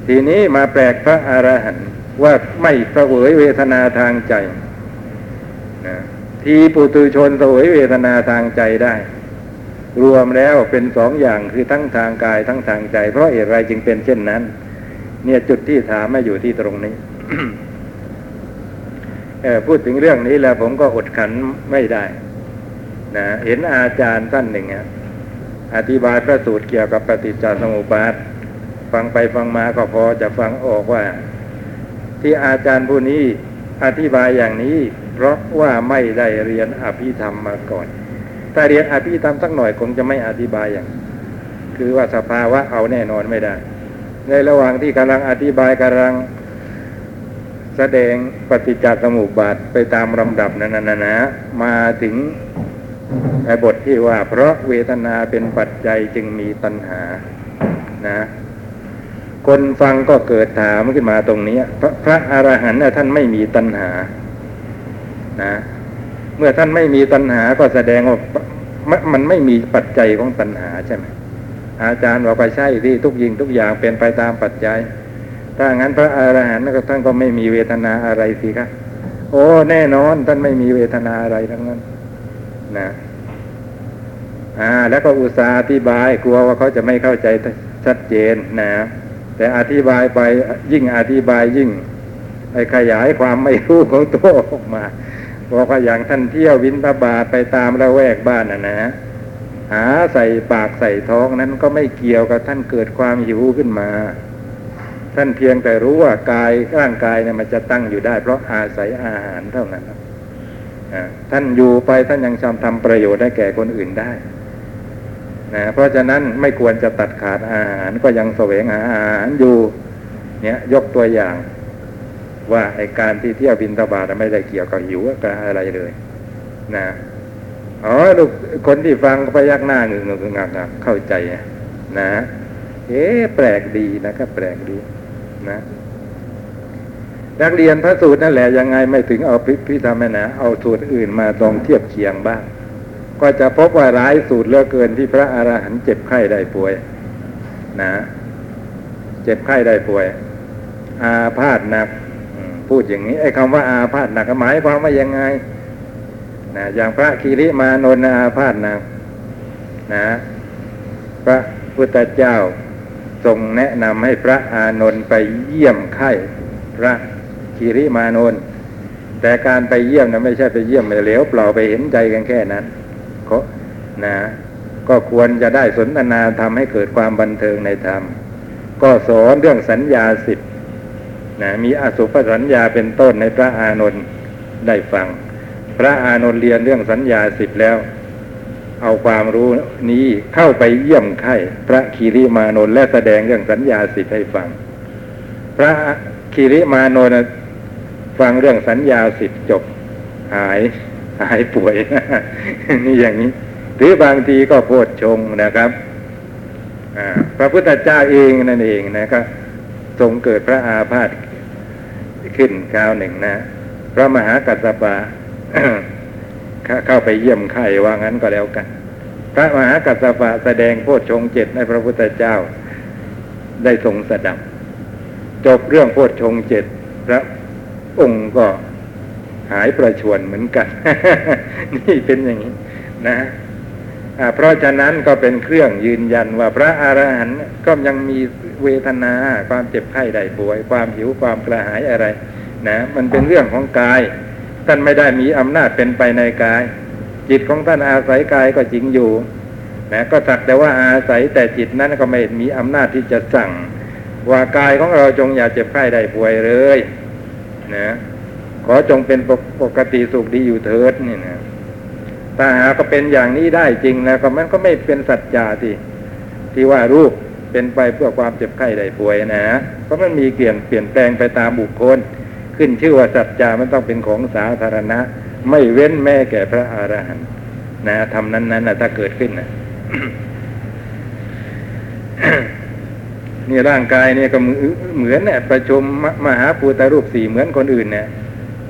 S2: ทีนี้มาแปลกพระอรหันต์ว่าไม่สวยเวทนาทางใจนะ ทีปุตุชนสวยเวทนาทางใจได้ รวมแล้วเป็นสองอย่างคือทั้งทางกายทั้งทางใจ เพราะเหตุไรจึงเป็นเช่นนั้น เนี่ยจุดที่ถามมาอยู่ที่ตรงนี้เออพูดถึงเรื่องนี้แล้วผมก็อดขันไม่ได้นะเห็นอาจารย์ท่านหนึ่งอธิบายพระสูตรเกี่ยวกับปฏิจจสมุปบาทฟังไปฟังมาก็พอจะฟังออกว่า ที่อาจารย์ผู้นี้ อธิบายอย่างนี้ เพราะว่าไม่ได้เรียนอภิธรรมมาก่อน ถ้าเรียนอภิธรรมสักหน่อยคงจะไม่อธิบายอย่าง คือว่าสภาวะเอาแน่นอนไม่ได้ ในระหว่างที่กำลังอธิบายกำลังแสดงปฏิจจสมุปบาทไปตามลำดับนั้นนะนะมาถึงไอ้บทที่ว่า เพราะเวทนาเป็นปัจจัยจึงมีตัณหานะ คนฟังก็เกิดถามขึ้นมาตรงนี้ พระพระอรหันต์ท่านไม่มีตัณหานะเมื่อท่านไม่มีตัณหาก็แสดงว่ามันมันไม่มีปัจจัยของตัณหาใช่ไหมอาจารย์บอกไปใช่ที่ทุกยิงทุกอย่างเป็นไปตามปัจจัย ถ้างั้นพระอรหันต์ก็ท่านก็ไม่มีเวทนาอะไรสิครับโอ้แน่นอนท่านไม่มีเวทนาอะไรทั้งนั้น นะอ่าแล้วก็อุตสาห์อธิบายกลัวว่าเขาจะไม่เข้าใจชัดเจนนะ แต่อธิบายไปยิ่งอธิบายยิ่งไปขยายความไม่รู้ของตัวออกมาบอกว่าอย่างท่านเที่ยววินทบาทไปตามละแวกบ้านนะนะหาใส่ปากใส่ท้องนั้นก็ไม่เกี่ยวกับท่านเกิดความหิวขึ้นมา ท่านเพียงแต่รู้ว่ากายร่างกายเนี่ยมันจะตั้งอยู่ได้ เพราะอาศัยอาหารเท่านั้นท่านอยู่ไปท่านยังทำทำประโยชน์ได้แก่คนอื่นได้ นะเพราะฉะนั้นไม่ควรจะตัดขาดอาหารก็ยังแสวงหาอาหารอยู่เนี่ยยกตัวอย่าง ว่าไอการที่เที่ยวบินตบาทไม่ได้เกี่ยวกับหิวกับอะไรเลยนะอ๋อลูกคนที่ฟังก็พยักหน้าหนึ่งหนึ่งงักงักเข้าใจนะ เอ๊แปลกดีนะครับแปลกดีนะนักเรียนพระสูตรนั่นแหละยังไงไม่ถึงเอาพิพิธามนะเอาสูตรอื่นมาลองเทียบเคียงบ้าง ก็จะพบว่าร้ายสูตรเลือเกินที่พระอรหันต์เจ็บไข้ได้ป่วย นะ เจ็บไข้ได้ป่วย อาพาธหนักพูดอย่างนี้ไอ้คำว่าอาพาธหนักหมายความว่ายังไงนะอย่างพระคีริมานนท์อาพาธหนักนะพระพุทธเจ้าทรงแนะนำให้พระอานนท์ไปเยี่ยมไข้พระคีริมานนท์แต่การไปเยี่ยมนะไม่ใช่ไปเยี่ยมไปเหลวเปล่าไปเห็นใจกันแค่นั้น ก็นะ ก็ควรจะได้สนทนาทำให้เกิดความบันเทิงในธรรม ก็สอนเรื่องสัญญาสิบนะมีอสุภสัญญาเป็นต้นในพระอานนท์ได้ฟัง พระอานนท์เรียนเรื่องสัญญาสิบแล้ว เอาความรู้นี้เข้าไปเยี่ยมไข้พระคีริมานนท์และแสดงเรื่องสัญญาสิบให้ฟัง พระคีริมานนท์ฟังเรื่องสัญญาสิบจบหาย หายป่วยนี่อย่างนี้ หรือบางทีก็โพดชงนะครับพระพุทธเจ้าเองนั่นเองนะครับทรงเกิดพระอาพาธขึ้นคราวหนึ่งนะ พระมหากัสสปะเข้าไปเยี่ยมไข้ว่างั้นก็แล้วกัน พระมหากัสสปะแสดงโพชฌงเจ็ดในพระพุทธเจ้า ได้ทรงสดับ จบเรื่องโพชฌงเจ็ดพระองค์ก็ หายประชวนเหมือนกัน นี่เป็นอย่างนี้นะเพราะฉะนั้นก็เป็นเครื่องยืนยันว่าพระอรหันต์ก็ยังมีเวทนาความเจ็บไข้ได้ป่วย ความหิวความกระหายอะไร นะ มันเป็นเรื่องของกาย ท่านไม่ได้มีอำนาจเป็นไปในกาย จิตของท่านอาศัยกายก็จริงอยู่นะก็สักแต่ว่าอาศัยแต่จิตนั้นก็ไม่มีอำนาจที่จะสั่ง ว่ากายของเราจงอย่าเจ็บไข้ได้ป่วยเลย นะ ขอจงเป็นปกติสุขดีอยู่เถิดนี่นะถ้าหาก็เป็นอย่างนี้ได้จริงแล้วก็มันก็ไม่เป็นสัจจาที่ที่ว่ารูปเป็นไปเพื่อความเจ็บไข้ได้ป่วยนะเพราะมันมีเปลี่ยนเปลี่ยนแปลงไปตามบุคคล ขึ้นชื่อว่าสัจจามันต้องเป็นของสาธารณะ ไม่เว้นแม่แก่พระอรหันต์นะทำนั้นนั้นนะถ้าเกิดขึ้นนะนี่ร่างกายเนี่ยก็เหมือนเนี่ยประชมมหาปูตรูปสี่เหมือนคนอื่นเนี่ย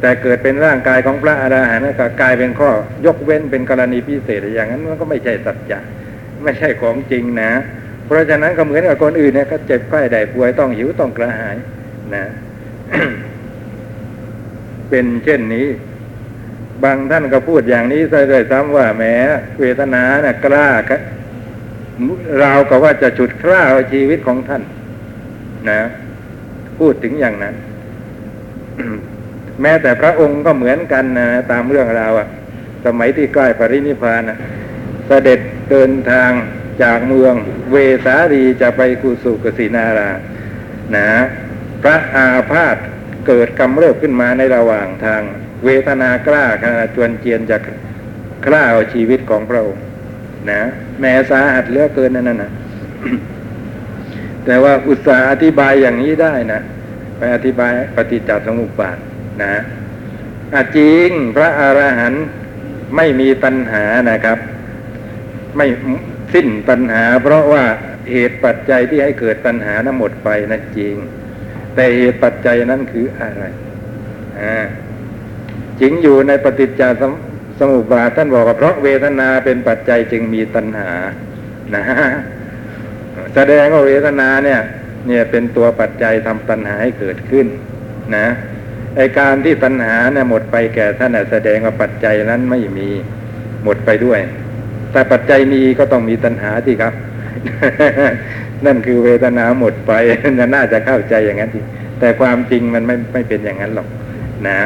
S2: แต่เกิดเป็นร่างกายของพระอราหันต์ก็กลายเป็นข้อยกเว้นเป็นกรณีพิเศษอย่างนั้นมันก็ไม่ใช่สัจจะไม่ใช่ของจริงนะ เพราะฉะนั้นก็เหมือนกับคนอื่นเนี่ยก็เจ็บไข้ได้ป่วยต้องหิวต้องกระหายนะเป็นเช่นนี้ บางท่านก็พูดอย่างนี้ใส่เลยซ้ำว่าแหมเวทนาเนี่ยกล้าเราก็ว่าจะฉุดกล้าชีวิตของท่าน นะ พูดถึงอย่างนั้น แม้แต่พระองค์ก็เหมือนกันนะตามเรื่องราวอะสมัยที่ใกล้ปรินิพานนะเสด็จเดินทางจากเมืองเวสาลีจะไปกุสุกสินารานะพระอาพาธเกิดกำเริบขึ้นมาในระหว่างทาง เวทนากล้าขณะจวนเจียนจะกล้าเอาชีวิตของพระองค์นะแม้สาหัสเหลือเกินนั่นนะแต่ว่าอุตสาห์อธิบายอย่างนี้ได้นะ ไปอธิบายปฏิจจสมุปบาท นะจริงพระอรหันต์ไม่มีตัณหานะครับ ไม่สิ้นตัณหา เพราะว่าเหตุปัจจัยที่ให้เกิดตัณหานั้นหมดไปนะจริง แต่เหตุปัจจัยนั้นคืออะไรอ่าจริงอยู่ในปฏิจจสมสมุปบาทท่านบอกว่าเพราะเวทนาเป็นปัจจัยจึงมีตัณหา นะแสดงว่าเวทนาเนี่ย เนี่ยเป็นตัวปัจจัยทำตัณหาให้เกิดขึ้น นะ ไอการที่ตัณหาเนี่ยหมดไปแก่ท่านแสดงว่าปัจจัยนั้นไม่มีหมดไปด้วย แต่ปัจจัยมีก็ต้องมีตัณหาที่ครับ นั่นคือเวทนาหมดไปน่าจะเข้าใจอย่างนั้นทีแต่ความจริงมันไม่ไม่เป็นอย่างนั้นหรอก นะ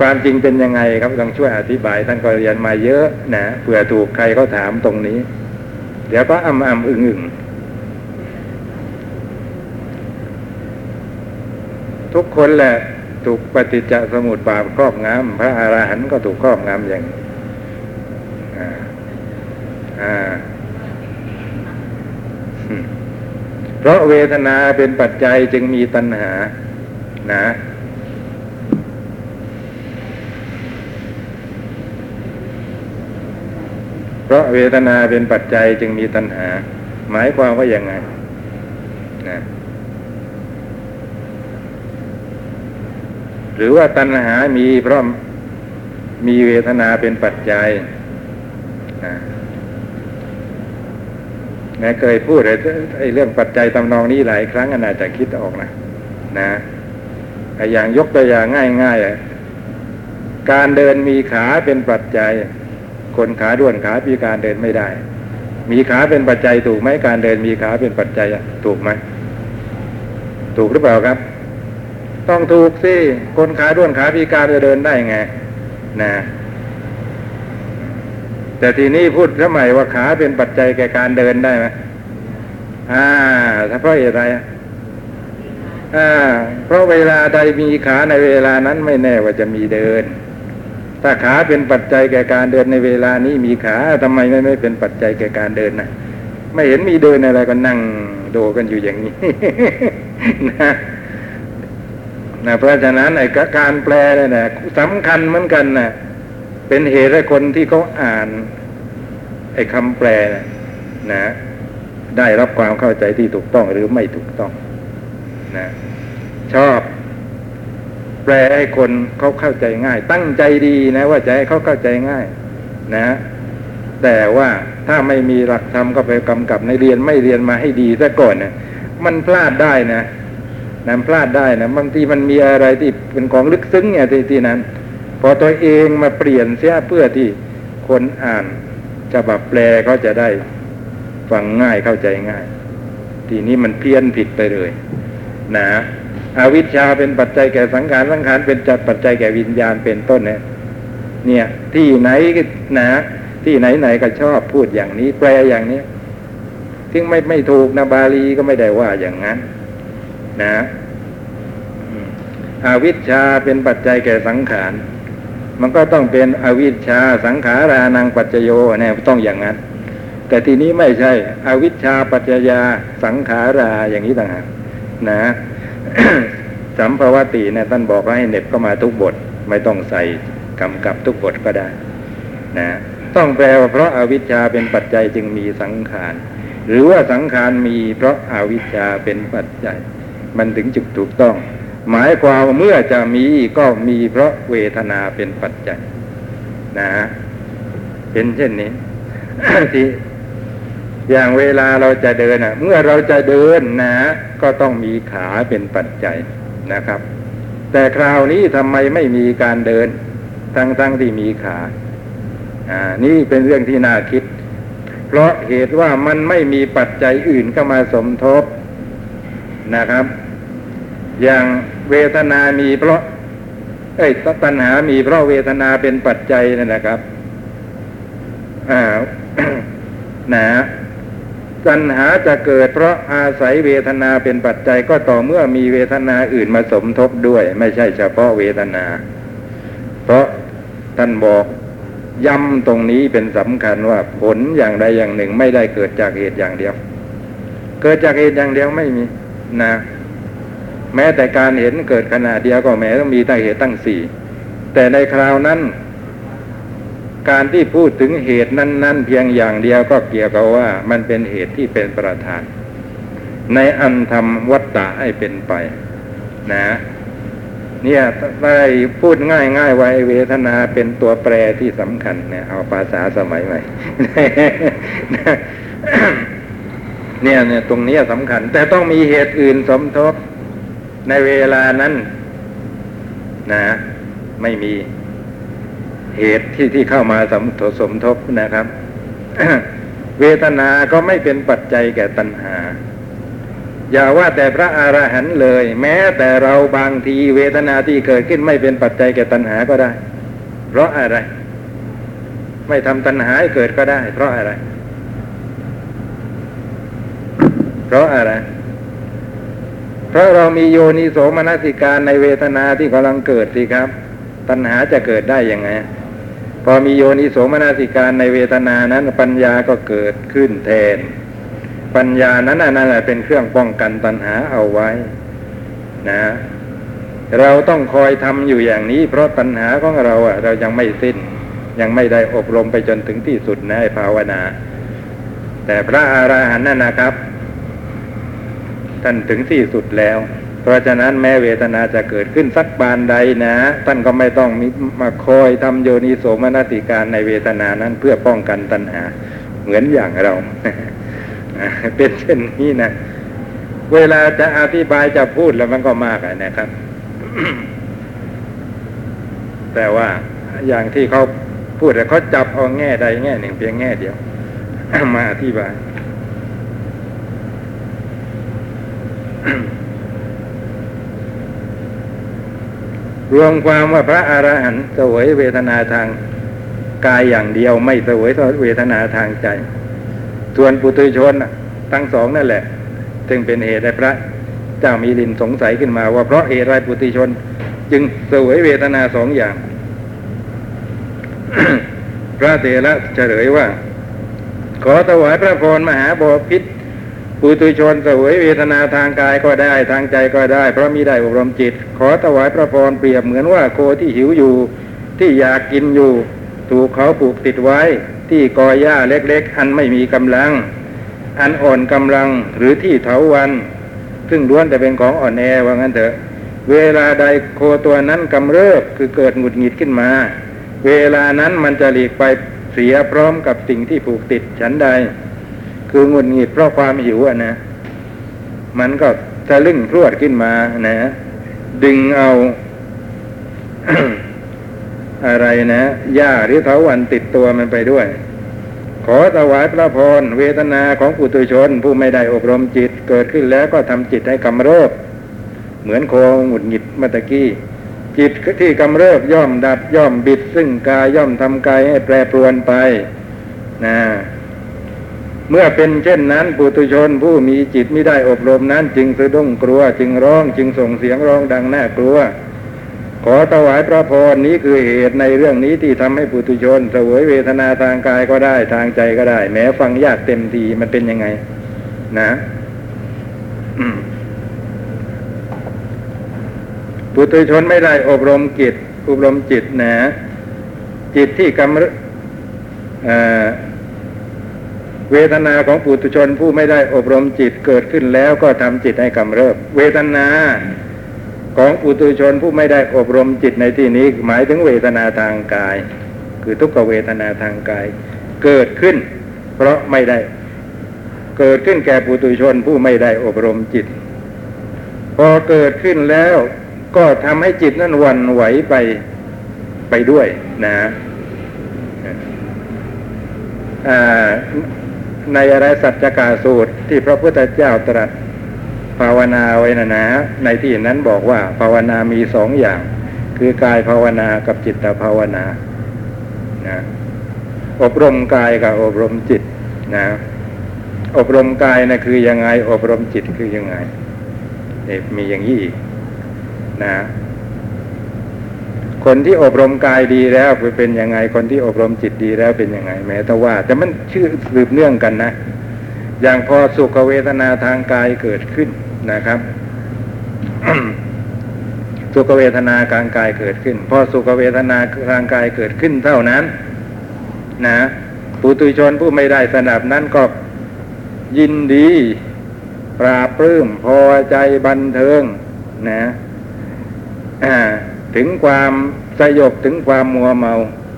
S2: ความจริงเป็นยังไงครับต้องช่วยอธิบายท่านก็เรียนมาเยอะนะเผื่อถูกใครเขาถามตรงนี้ เดี๋ยวก็อ่ำอ่ำอึงอึง ทุกคนแหละถูกปฏิจจสมุปบาทครอบงำพระอรหันต์ก็ถูกครอบงำอย่างอ่าเพราะเวทนาเป็นปัจจัยจึงมีตัณหา นะเพราะเวทนาเป็นปัจจัยจึงมีตัณหา หมายความว่าอย่างไงนะ หรือว่าตัณหามีเพราะมีเวทนาเป็นปัจจัยนะเคยพูดไอ้เรื่องปัจจัยตำนองนี้หลายครั้งก็น่าจะคิดออกนะนะไอ้อย่างยกตัวอย่างง่ายๆการเดินมีขาเป็นปัจจัย คนขาด้วนขาพิการเดินไม่ได้ มีขาเป็นปัจจัยถูกไหมการเดินมีขาเป็นปัจจัยถูกไหมถูกหรือเปล่าครับ ต้องถูกสิคนขาด้วนขาพิการจะเดินได้ไงนะแต่ทีนี้พูดทำไมว่าขาเป็นปัจจัยแก่การเดินได้ไหมอ่าถ้าเพราะอะไรอ่า เพราะเวลาใดมีขาในเวลานั้นไม่แน่ว่าจะมีเดิน ถ้าขาเป็นปัจจัยแก่การเดินในเวลานี้มีขาทำไมไม่ไม่เป็นปัจจัยแก่การเดินนะไม่เห็นมีเดินอะไรก็นั่งโดกันอยู่อย่างนี้นะ นะเพราะฉะนั้นไอ้การแปลเนี่ยนะสำคัญเหมือนกันนะเป็นเหตุให้คนที่เขาอ่าน ไอ้คำแปลนะ ได้รับความเข้าใจที่ถูกต้องหรือไม่ถูกต้องนะชอบแปลให้คนเขาเข้าใจง่าย ตั้งใจดีนะ ว่าจะให้เขาเข้าใจง่าย นะ แต่ว่าถ้าไม่มีหลักธรรมก็ไปกำกับในเรียนไม่เรียนมาให้ดีซะก่อนนะมันพลาดได้นะ นะพลาดได้นะบางทีมันมีอะไรที่เป็นของลึกซึ้งเนี่ยที่ที่นั้น พอตัวเองมาเปลี่ยนเสียเพื่อที่คนอ่านฉบับแปลเขาจะได้ฟังง่ายเข้าใจง่าย ทีนี้มันเพี้ยนผิดไปเลยนะอวิชชาเป็นปัจจัยแก่สังขารสังขารเป็นจัดปัจจัยแก่วิญญาณเป็นต้นเนี่ยเนี่ย ที่ไหนนะที่ไหนไหนก็ชอบพูดอย่างนี้แปลอย่างนี้ซึ่งไม่ไม่ถูกนะบาลีก็ไม่ได้ว่าอย่างนั้น นะอวิชชาเป็นปัจจัยแก่สังขาร มันก็ต้องเป็นอวิชชาสังขารานังปัจจโยเนี่ยต้องอย่างนั้น แต่ทีนี้ไม่ใช่ อวิชชาปัจจยาสังขาราอย่างนี้ต่างหากนะสัมภวติเนี่ยท่านบอกว่าให้เน็บก็มาทุกบท ไม่ต้องใส่กำกับทุกบทก็ได้นะต้องแปลว่าเพราะอาวิชชาเป็นปัจจัยจึงมีสังขาร หรือว่าสังขารมีเพราะอาวิชชาเป็นปัจจัย มันถึงจุดถูกต้อง หมายความว่าเมื่อจะมีก็มีเพราะเวทนาเป็นปัจจัยนะเป็นเช่นนี้ที่อย่างเวลาเราจะเดินอะ เมื่อเราจะเดินนะ ก็ต้องมีขาเป็นปัจจัยนะครับ แต่คราวนี้ทำไมไม่มีการเดิน ทั้งๆทที่มีขาอ่านี่เป็นเรื่องที่น่าคิด เพราะเหตุว่ามันไม่มีปัจจัยอื่นเข้ามาสมทบ นะครับ อย่างเวทนามีเพราะ เอ้ยตัณหามีเพราะเวทนาเป็นปัจจัยนั่นนะครับอ่านะตัณหาจะเกิดเพราะอาศัยเวทนาเป็นปัจจัยก็ต่อเมื่อมีเวทนาอื่นมาสมทบด้วย ไม่ใช่เฉพาะเวทนา เพราะท่านบอกย้ำตรงนี้เป็นสำคัญว่าผลอย่างใดอย่างหนึ่งไม่ได้เกิดจากเหตุอย่างเดียว เกิดจากเหตุอย่างเดียวไม่มี นะแม้แต่การเห็นเกิดขณะเดียวก็แม้ต้องมีตั้งเหตุตั้งสี่แต่ในคราวนั้น การที่พูดถึงเหตุนั้น ๆ เพียงอย่างเดียวก็เกี่ยวกับว่า มันเป็นเหตุที่เป็นประธาน ในอันทำวัตตะให้เป็นไป นะ เนี่ยได้พูดง่ายง่ายไว้เวทนาเป็นตัวแปรที่สำคัญเนี่ยเอาภาษาสมัยใหม่ เนี่ยเนี่ยตรงนี้สำคัญ แต่ต้องมีเหตุอื่นสมทบในเวลานั้น นะ ไม่มีเหตุที่ที่เข้ามาสมทบสมทบนะครับ เวทนาก็ไม่เป็นปัจจัยแก่ตัณหา อย่าว่าแต่พระอรหันต์เลย แม้แต่เราบางทีเวทนาที่เกิดขึ้นไม่เป็นปัจจัยแก่ตัณหาก็ได้ เพราะอะไร ไม่ทำตัณหาให้เกิดก็ได้ เพราะอะไร เพราะอะไร เพราะเรามีโยนิโสมนสิการในเวทนาที่กำลังเกิดสิครับ ตัณหาจะเกิดได้ยังไง พอมีโยนิโสมนสิการในเวทนานั้น ปัญญาก็เกิดขึ้นแทน ปัญญานั้นน่ะนั่นแหละเป็นเครื่องป้องกันตัณหาเอาไว้ นะ เราต้องคอยทำอยู่อย่างนี้ เพราะปัญหาของเราอะ เรายังไม่สิ้น ยังไม่ได้อบรมไปจนถึงที่สุดนะไอ้ภาวนาแต่พระอาราหันต์นั่นนะครับ ท่านถึงที่สุดแล้ว เพราะฉะนั้นแม้เวทนาจะเกิดขึ้นสักบานใดนะ ท่านก็ไม่ต้องมมาคอยทำโยนิโสมนสิการในเวทนานั้นเพื่อป้องกันตัณหา เหมือนอย่างเรา เป็นเช่นนี้นะ เวลาจะอธิบายจะพูดแล้วมันก็มากนะครับ แต่ว่าอย่างที่เขาพูดแต่เขาจับเอาแง่ใดแง่หนึ่งเพียงแง่เดียว มาอธิบาย รวมความว่าพระอรหันต์เสวยเวทนาทางกายอย่างเดียวไม่เสวยเวทนาทางใจ ส่วนปุถุชนทั้งสองนั่นแหละ จึงเป็นเหตุให้พระเจ้ามีลินสงสัยขึ้นมาว่าเพราะเหตุไรปุถุชน จึงเสวยเวทนาสองอย่าง พระเถระเฉลยว่า ขอถวายพระพรมหาบพิษ ปุถุชนเสวยเวทนาทางกายก็ได้ทางใจก็ได้ เพราะมิได้อบรมจิต ขอถวายพระพรเปรียบเหมือนว่าโคที่หิวอยู่ ที่อยากกินอยู่ ถูกเขาผูกติดไว้ ที่กอหญ้าเล็กๆ อันไม่มีกำลัง อันอ่อนกำลังหรือที่เถาวัน ซึ่งล้วนแต่เป็นของอ่อนแอว่างั้นเถอะ เวลาใดโคตัวนั้นกำเริบคือเกิดหงุดหงิดขึ้นมา เวลานั้นมันจะหลีกไปเสียพร้อมกับสิ่งที่ผูกติดฉันใด คือหงุดหงิดเพราะความหิวอะนะ มันก็ทะลึ่งพรวดขึ้นมานะ ดึงเอา อะไรนะหญ้าหรือเถาวันติดตัวมันไปด้วย ขอถวายพระพรเวทนาของปุถุชน ผู้ไม่ได้อบรมจิตเกิดขึ้นแล้วก็ทำจิตให้กำเริบเหมือนโคหงุดหงิดมื่อตะกี้จิตที่กำเริบย่อมดับย่อมบิด ซึ่งกายย่อมทำกายให้แปรปรวนไปนะ เมื่อเป็นเช่นนั้นปุถุชนผู้มีจิตไม่ได้อบรมนั้น จึงสะดุ้งกลัว จึงร้องจึงส่งเสียงร้องดังน่ากลัว ขอถวายพระพรนี้คือเหตุในเรื่องนี้ที่ทำให้ปุถุชนเสวยเวทนาทางกายก็ได้ทางใจก็ได้ แม้ฟังยากเต็มทีมันเป็นยังไง นะปุถุชนไม่ได้อบรมจิตอบรมจิตนะ จิตที่กำ เวทนาของปุถุชนผู้ไม่ได้อบรมจิตเกิดขึ้นแล้วก็ทำจิตให้กำเริบ เวทนาของปุถุชนผู้ไม่ได้อบรมจิตในที่นี้ หมายถึงเวทนาทางกาย คือทุกขเวทนาทางกาย เกิดขึ้น เพราะไม่ได้เกิดขึ้นแก่ปุถุชนผู้ไม่ได้อบรมจิต พอเกิดขึ้นแล้วก็ทำให้จิตนั้นวันไหวไปไปด้วยนะอ่า ในอรสัจจกาสูตรที่พระพุทธเจ้าตรัสภาวนาไว้นะนะ ในที่นั้นบอกว่าภาวนามีสองอย่าง คือกายภาวนากับจิตภาวนานะอบรมกายกับอบรมจิตนะอบรมกายนะคือยังไง อบรมจิตคือยังไงเมีอย่างนี้นะ คนที่อบรมกายดีแล้วเป็นยังไง คนที่อบรมจิตดีแล้วเป็นยังไง แม้แต่ว่าแต่มันชื่อสืบเนื่องกันนะ อย่างพอสุขเวทนาทางกายเกิดขึ้นนะครับสุขเวทนาทางกายเกิดขึ้น พอสุขเวทนาทางกายเกิดขึ้นเท่านั้น นะปุตุชนผู้ไม่ได้สนับนั้นก็ยินดี ปราปลื้มพอใจบันเทิง นะอ่า ถึงความสยบถึงความมัวเมา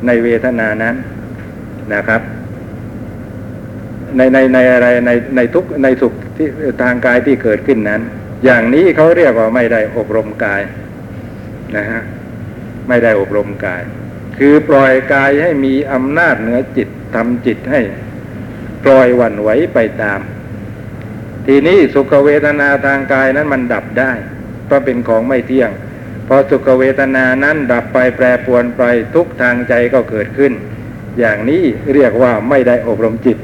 S2: ในเวทนานั้นนะครับ ในในในอะไรในในทุกในสุขที่ทางกายที่เกิดขึ้นนั้น อย่างนี้เขาเรียกว่าไม่ได้อบรมกายนะฮะไม่ได้อบรมกาย คือปล่อยกายให้มีอำนาจเหนือจิตทำจิตให้ปล่อยวันไหวไปตาม ทีนี้สุขเวทนาทางกายนั้นมันดับได้เพราะเป็นของไม่เที่ยง พอสุขเวทนานั้นดับไปแปรปวนไปทุกทางใจก็เกิดขึ้น อย่างนี้เรียกว่าไม่ได้อบรมจิต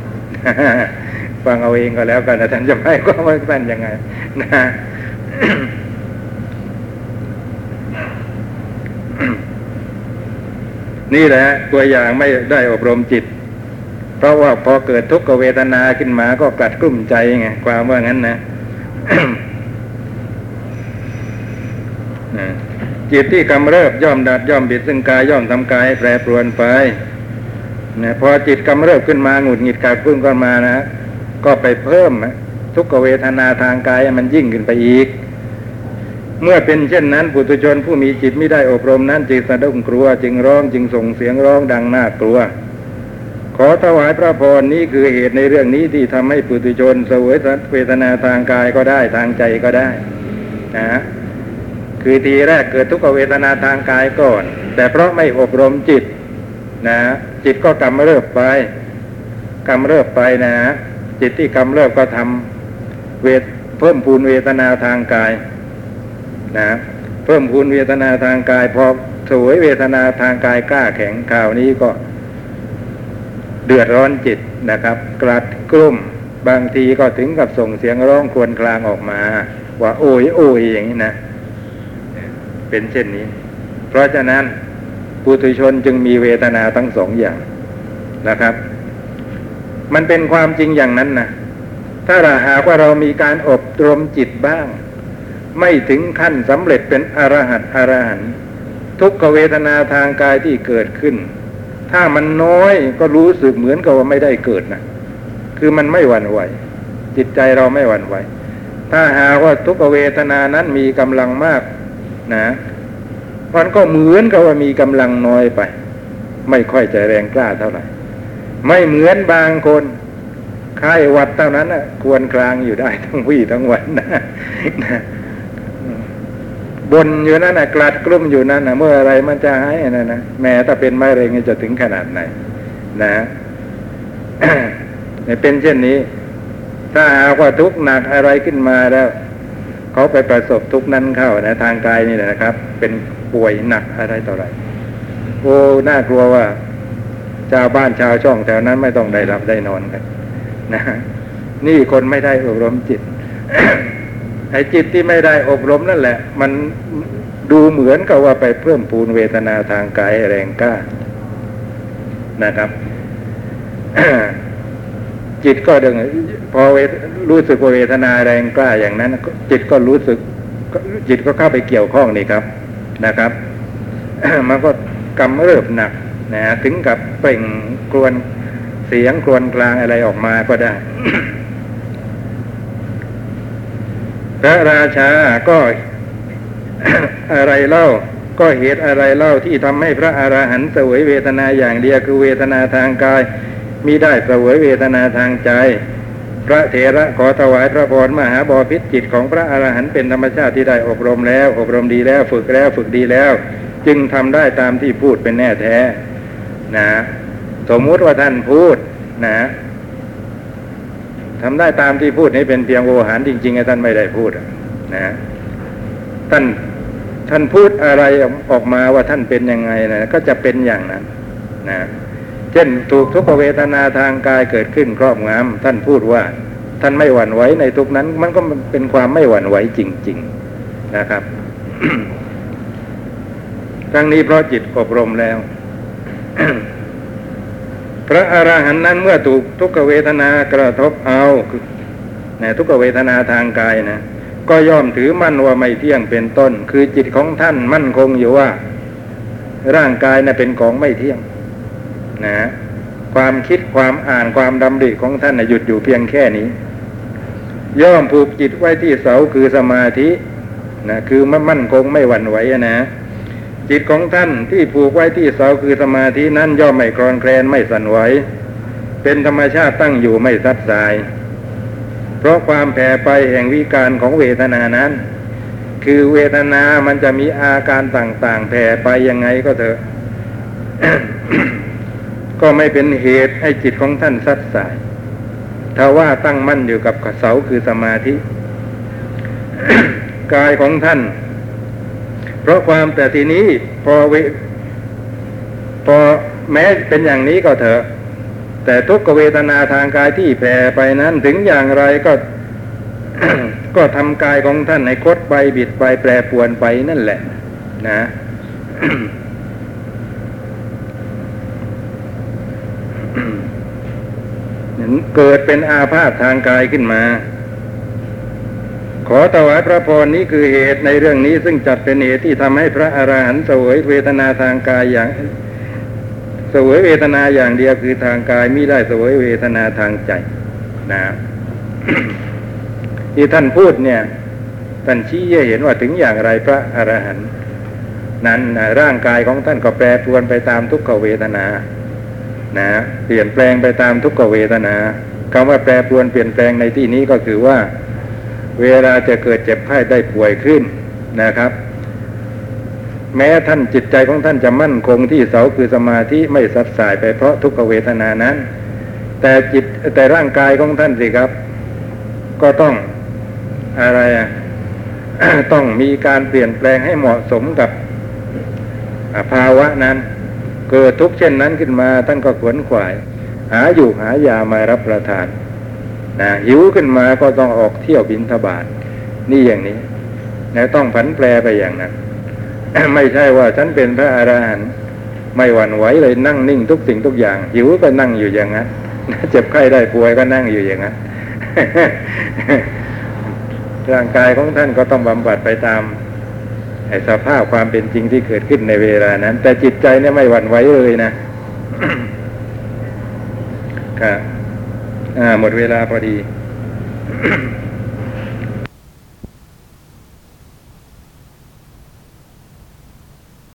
S2: ฟังเอาเองก็แล้วกันนะท่านจะไม่ก็ไม่ท่านยังไงนะนี่แหละตัวอย่างไม่ได้อบรมจิต เพราะว่าพอเกิดทุกขเวทนาขึ้นมาก็กลัดกลุ้มใจไงความว่างั้นนะ จิตที่กำเริบย่อมดัดย่อมบิดซึ่งกายย่อมทำกายแปรปรวนไปนะพอจิตกำเริบขึ้นมาหงุดหงิดกาดพึ่งขึ้นมานะก็ไปเพิ่มทุกเวทนาทางกายมันยิ่งขึ้นไปอีก เมื่อเป็นเช่นนั้นปุถุชนผู้มีจิตไม่ได้อบรมนั้นจิตสะดุ้งกลัว จึงร้องจึงส่งเสียงร้องดังน่ากลัว ขอถวายพระพรนี้คือเหตุในเรื่องนี้ที่ทำให้ปุถุชนเสวยเวทนาทางกายก็ได้ทางใจก็ได้นะ คือทีแรกเกิดทุกขเวทนาทางกายก่อน แต่เพราะไม่อบรมจิตนะจิตก็กำเริบไปกำเริบไปนะ จิตที่กำเริบก็ทำเวทเพิ่มพูนเวทนาทางกายนะเพิ่มพูนเวทนาทางกายพอสวยเวทนาทางกายกล้าแข็งข่าวนี้ก็ เดือดร้อนจิตนะครับ กลัดกลุ้มบางทีก็ถึงกับส่งเสียงร้องครวญครางออกมา ว่าโอยโอยอย่างนี้นะ เป็นเช่นนี้ เพราะฉะนั้นปุถุชนจึงมีเวทนาทั้งสองอย่างนะครับ มันเป็นความจริงอย่างนั้นนะถ้าเราหากว่าเรามีการอบรมจิตบ้าง ไม่ถึงขั้นสำเร็จเป็นอรหัตอรหันต์ทุกขเวทนาทางกายที่เกิดขึ้น ถ้ามันน้อยก็รู้สึกเหมือนกับว่าไม่ได้เกิดนะคือมันไม่หวั่นไหว จิตใจเราไม่หวั่นไหว ถ้าหากว่าทุกขเวทนานั้นมีกำลังมาก นะมันก็เหมือนกับว่ามีกำลังน้อยไป ไม่ค่อยจะแรงกล้าเท่าไหร่ ไม่เหมือนบางคนไข้หวัดเท่านั้นนะควรกลางอยู่ได้ทั้งวี่ทั้งวันนะบนอยู่นั่นนะกลัดกลุ้มอยู่นั่นนะเมื่ออะไรมันจะหายนะนะแม้ถ้าเป็นไม้เร็งจะถึงขนาดไหน นะเป็นเช่นนี้ ถ้าหากว่าทุกข์หนักอะไรขึ้นมาแล้ว เขาไปประสบทุกนั้นเข้านะทางกายนี่แหละนะครับ เป็นป่วยหนักอะไรต่ออะไรโอ้น่ากลัวว่าชาวบ้านชาวช่องแถวนั้นไม่ต้องได้รับได้นอนกันนะนี่คนไม่ได้อบรมจิตไอ้จิตที่ไม่ได้อบรมนั่นแหละ มันดูเหมือนกับว่าไปเพิ่มปูนเวทนาทางกายแรงกล้านะครับ จิตก็ดึงพอรู้สึกเวทนาแรงกล้าอย่างนั้น จิตก็รู้สึก จิตก็เข้าไปเกี่ยวข้องนี่ครับนะครับมันก็กำเริบหนักนะถึงกับเปล่งกรวนเสียงกรวนกลางอะไรออกมาก็ได้ พระราชาก็อะไรเล่าก็เหตุอะไรเล่าที่ทำให้พระอาหารหันต์เสวยเวทนาอย่างเดียวคือเวทนาทางกาย มิได้เสวยเวทนาทางใจ พระเถระขอถวายพระพรมหาบอพิษจิตของพระอรหันต์เป็นธรรมชาติที่ได้อบรมแล้ว อบรมดีแล้วฝึกแล้วฝึกดีแล้ว จึงทำได้ตามที่พูดเป็นแน่แท้นะสมมุติว่าท่านพูดนะทำได้ตามที่พูดนี้เป็นเพียงโอหารจริงๆท่านไม่ได้พูดนะท่านท่านพูดอะไรออกมาว่าท่านเป็นยังไงนะก็จะเป็นอย่างนั้นนะ เช่นถูกทุกขเวทนาทางกายเกิดขึ้นครอบงำท่านพูดว่าท่านไม่หวั่นไหวในทุกนั้น มันก็เป็นความไม่หวั่นไหวจริง ๆนะครับทั้งนี้เพราะจิตอบรมแล้ว พระอรหันต์นั้นเมื่อถูกทุกขเวทนากระทบเอานะทุกขเวทนาทางกายนะก็ย่อมถือมั่นว่าไม่เที่ยงเป็นต้น คือจิตของท่านมั่นคงอยู่ว่า ร่างกายนะเป็นของไม่เที่ยง นะความคิดความอ่านความดำริของท่านหยุดอยู่เพียงแค่นี้ ย่อมผูกจิตไว้ที่เสาคือสมาธินะคือมันมั่นคงไม่หวั่นไหวนะจิตของท่านที่ผูกไว้ที่เสาคือสมาธินั้นย่อมไม่คลอนแคลนไม่สั่นไหวเป็นธรรมชาติตั้งอยู่ไม่ซัดสาย เพราะความแผ่ไปแห่งวิการของเวทนานั้น คือเวทนามันจะมีอาการต่างๆ แผ่ไปยังไงก็เถอะ ก็ไม่เป็นเหตุให้จิตของท่านซัดสายถ้าว่าตั้งมั่นอยู่กับเสาคือสมาธิ กายของท่าน เพราะความแต่ทีนี้พอเวพอแม้เป็นอย่างนี้ก็เถอะ แต่ทุกเวทนาทางกายที่แผ่ไปนั้นถึงอย่างไรก็ ก็ทำกายของท่านให้คดไปบิดไปแปรปวนไปนั่นแหละ นะ เกิดเป็นอาพาธทางกายขึ้นมา ขอถวายพระพรนี้คือเหตุในเรื่องนี้ซึ่งจัดเป็นเหตุที่ทำให้พระอรหันต์เสวยเวทนาทางกายอย่างเสวยเวทนาอย่างเดียวคือทางกายมิได้เสวยเวทนาทางใจนะที่ท่านพูดเนี่ยท่านชี้ให้เห็นว่าถึงอย่างไรพระอรหันต์นั้นนะร่างกายของท่านก็แปรปรวนไปตามทุกขเวทนา นะเปลี่ยนแปลงไปตามทุกขเวทนาคำว่าแปรปรวนเปลี่ยนแปลงในที่นี้ก็คือว่า เวลาจะเกิดเจ็บไข้ได้ป่วยขึ้นนะครับ แม้ท่านจิตใจของท่านจะมั่นคงที่เสาคือสมาธิไม่สัดสายไปเพราะทุกขเวทนานั้น แต่จิตแต่ร่างกายของท่านสิครับ ก็ต้องอะไรอะต้องมีการเปลี่ยนแปลงให้เหมาะสมกับภาวะนั้น เกิดทุกข์เช่นนั้นขึ้นมาท่านก็ขวนขวาย หาอยู่หายามารับประทานนะหิวขึ้นมาก็ต้องออกเที่ยวบินทบาทนี่อย่างนี้นะต้องผันแปรไปอย่างนั้น ไม่ใช่ว่าฉันเป็นพระอรหันต์ไม่หวั่นไหวเลยนั่งนิ่งทุกสิ่งทุกอย่าง หิวก็นั่งอยู่อย่างนั้นเจ็บไข้ได้ป่วยก็นั่งอยู่อย่างนั้นร่างกายของท่านก็ต้องบำบัดไปตาม สภาพความเป็นจริงที่เกิดขึ้นในเวลานั้น แต่จิตใจเนี่ยไม่หวั่นไหวเลยนะครับอ่าหมดเวลาพอดี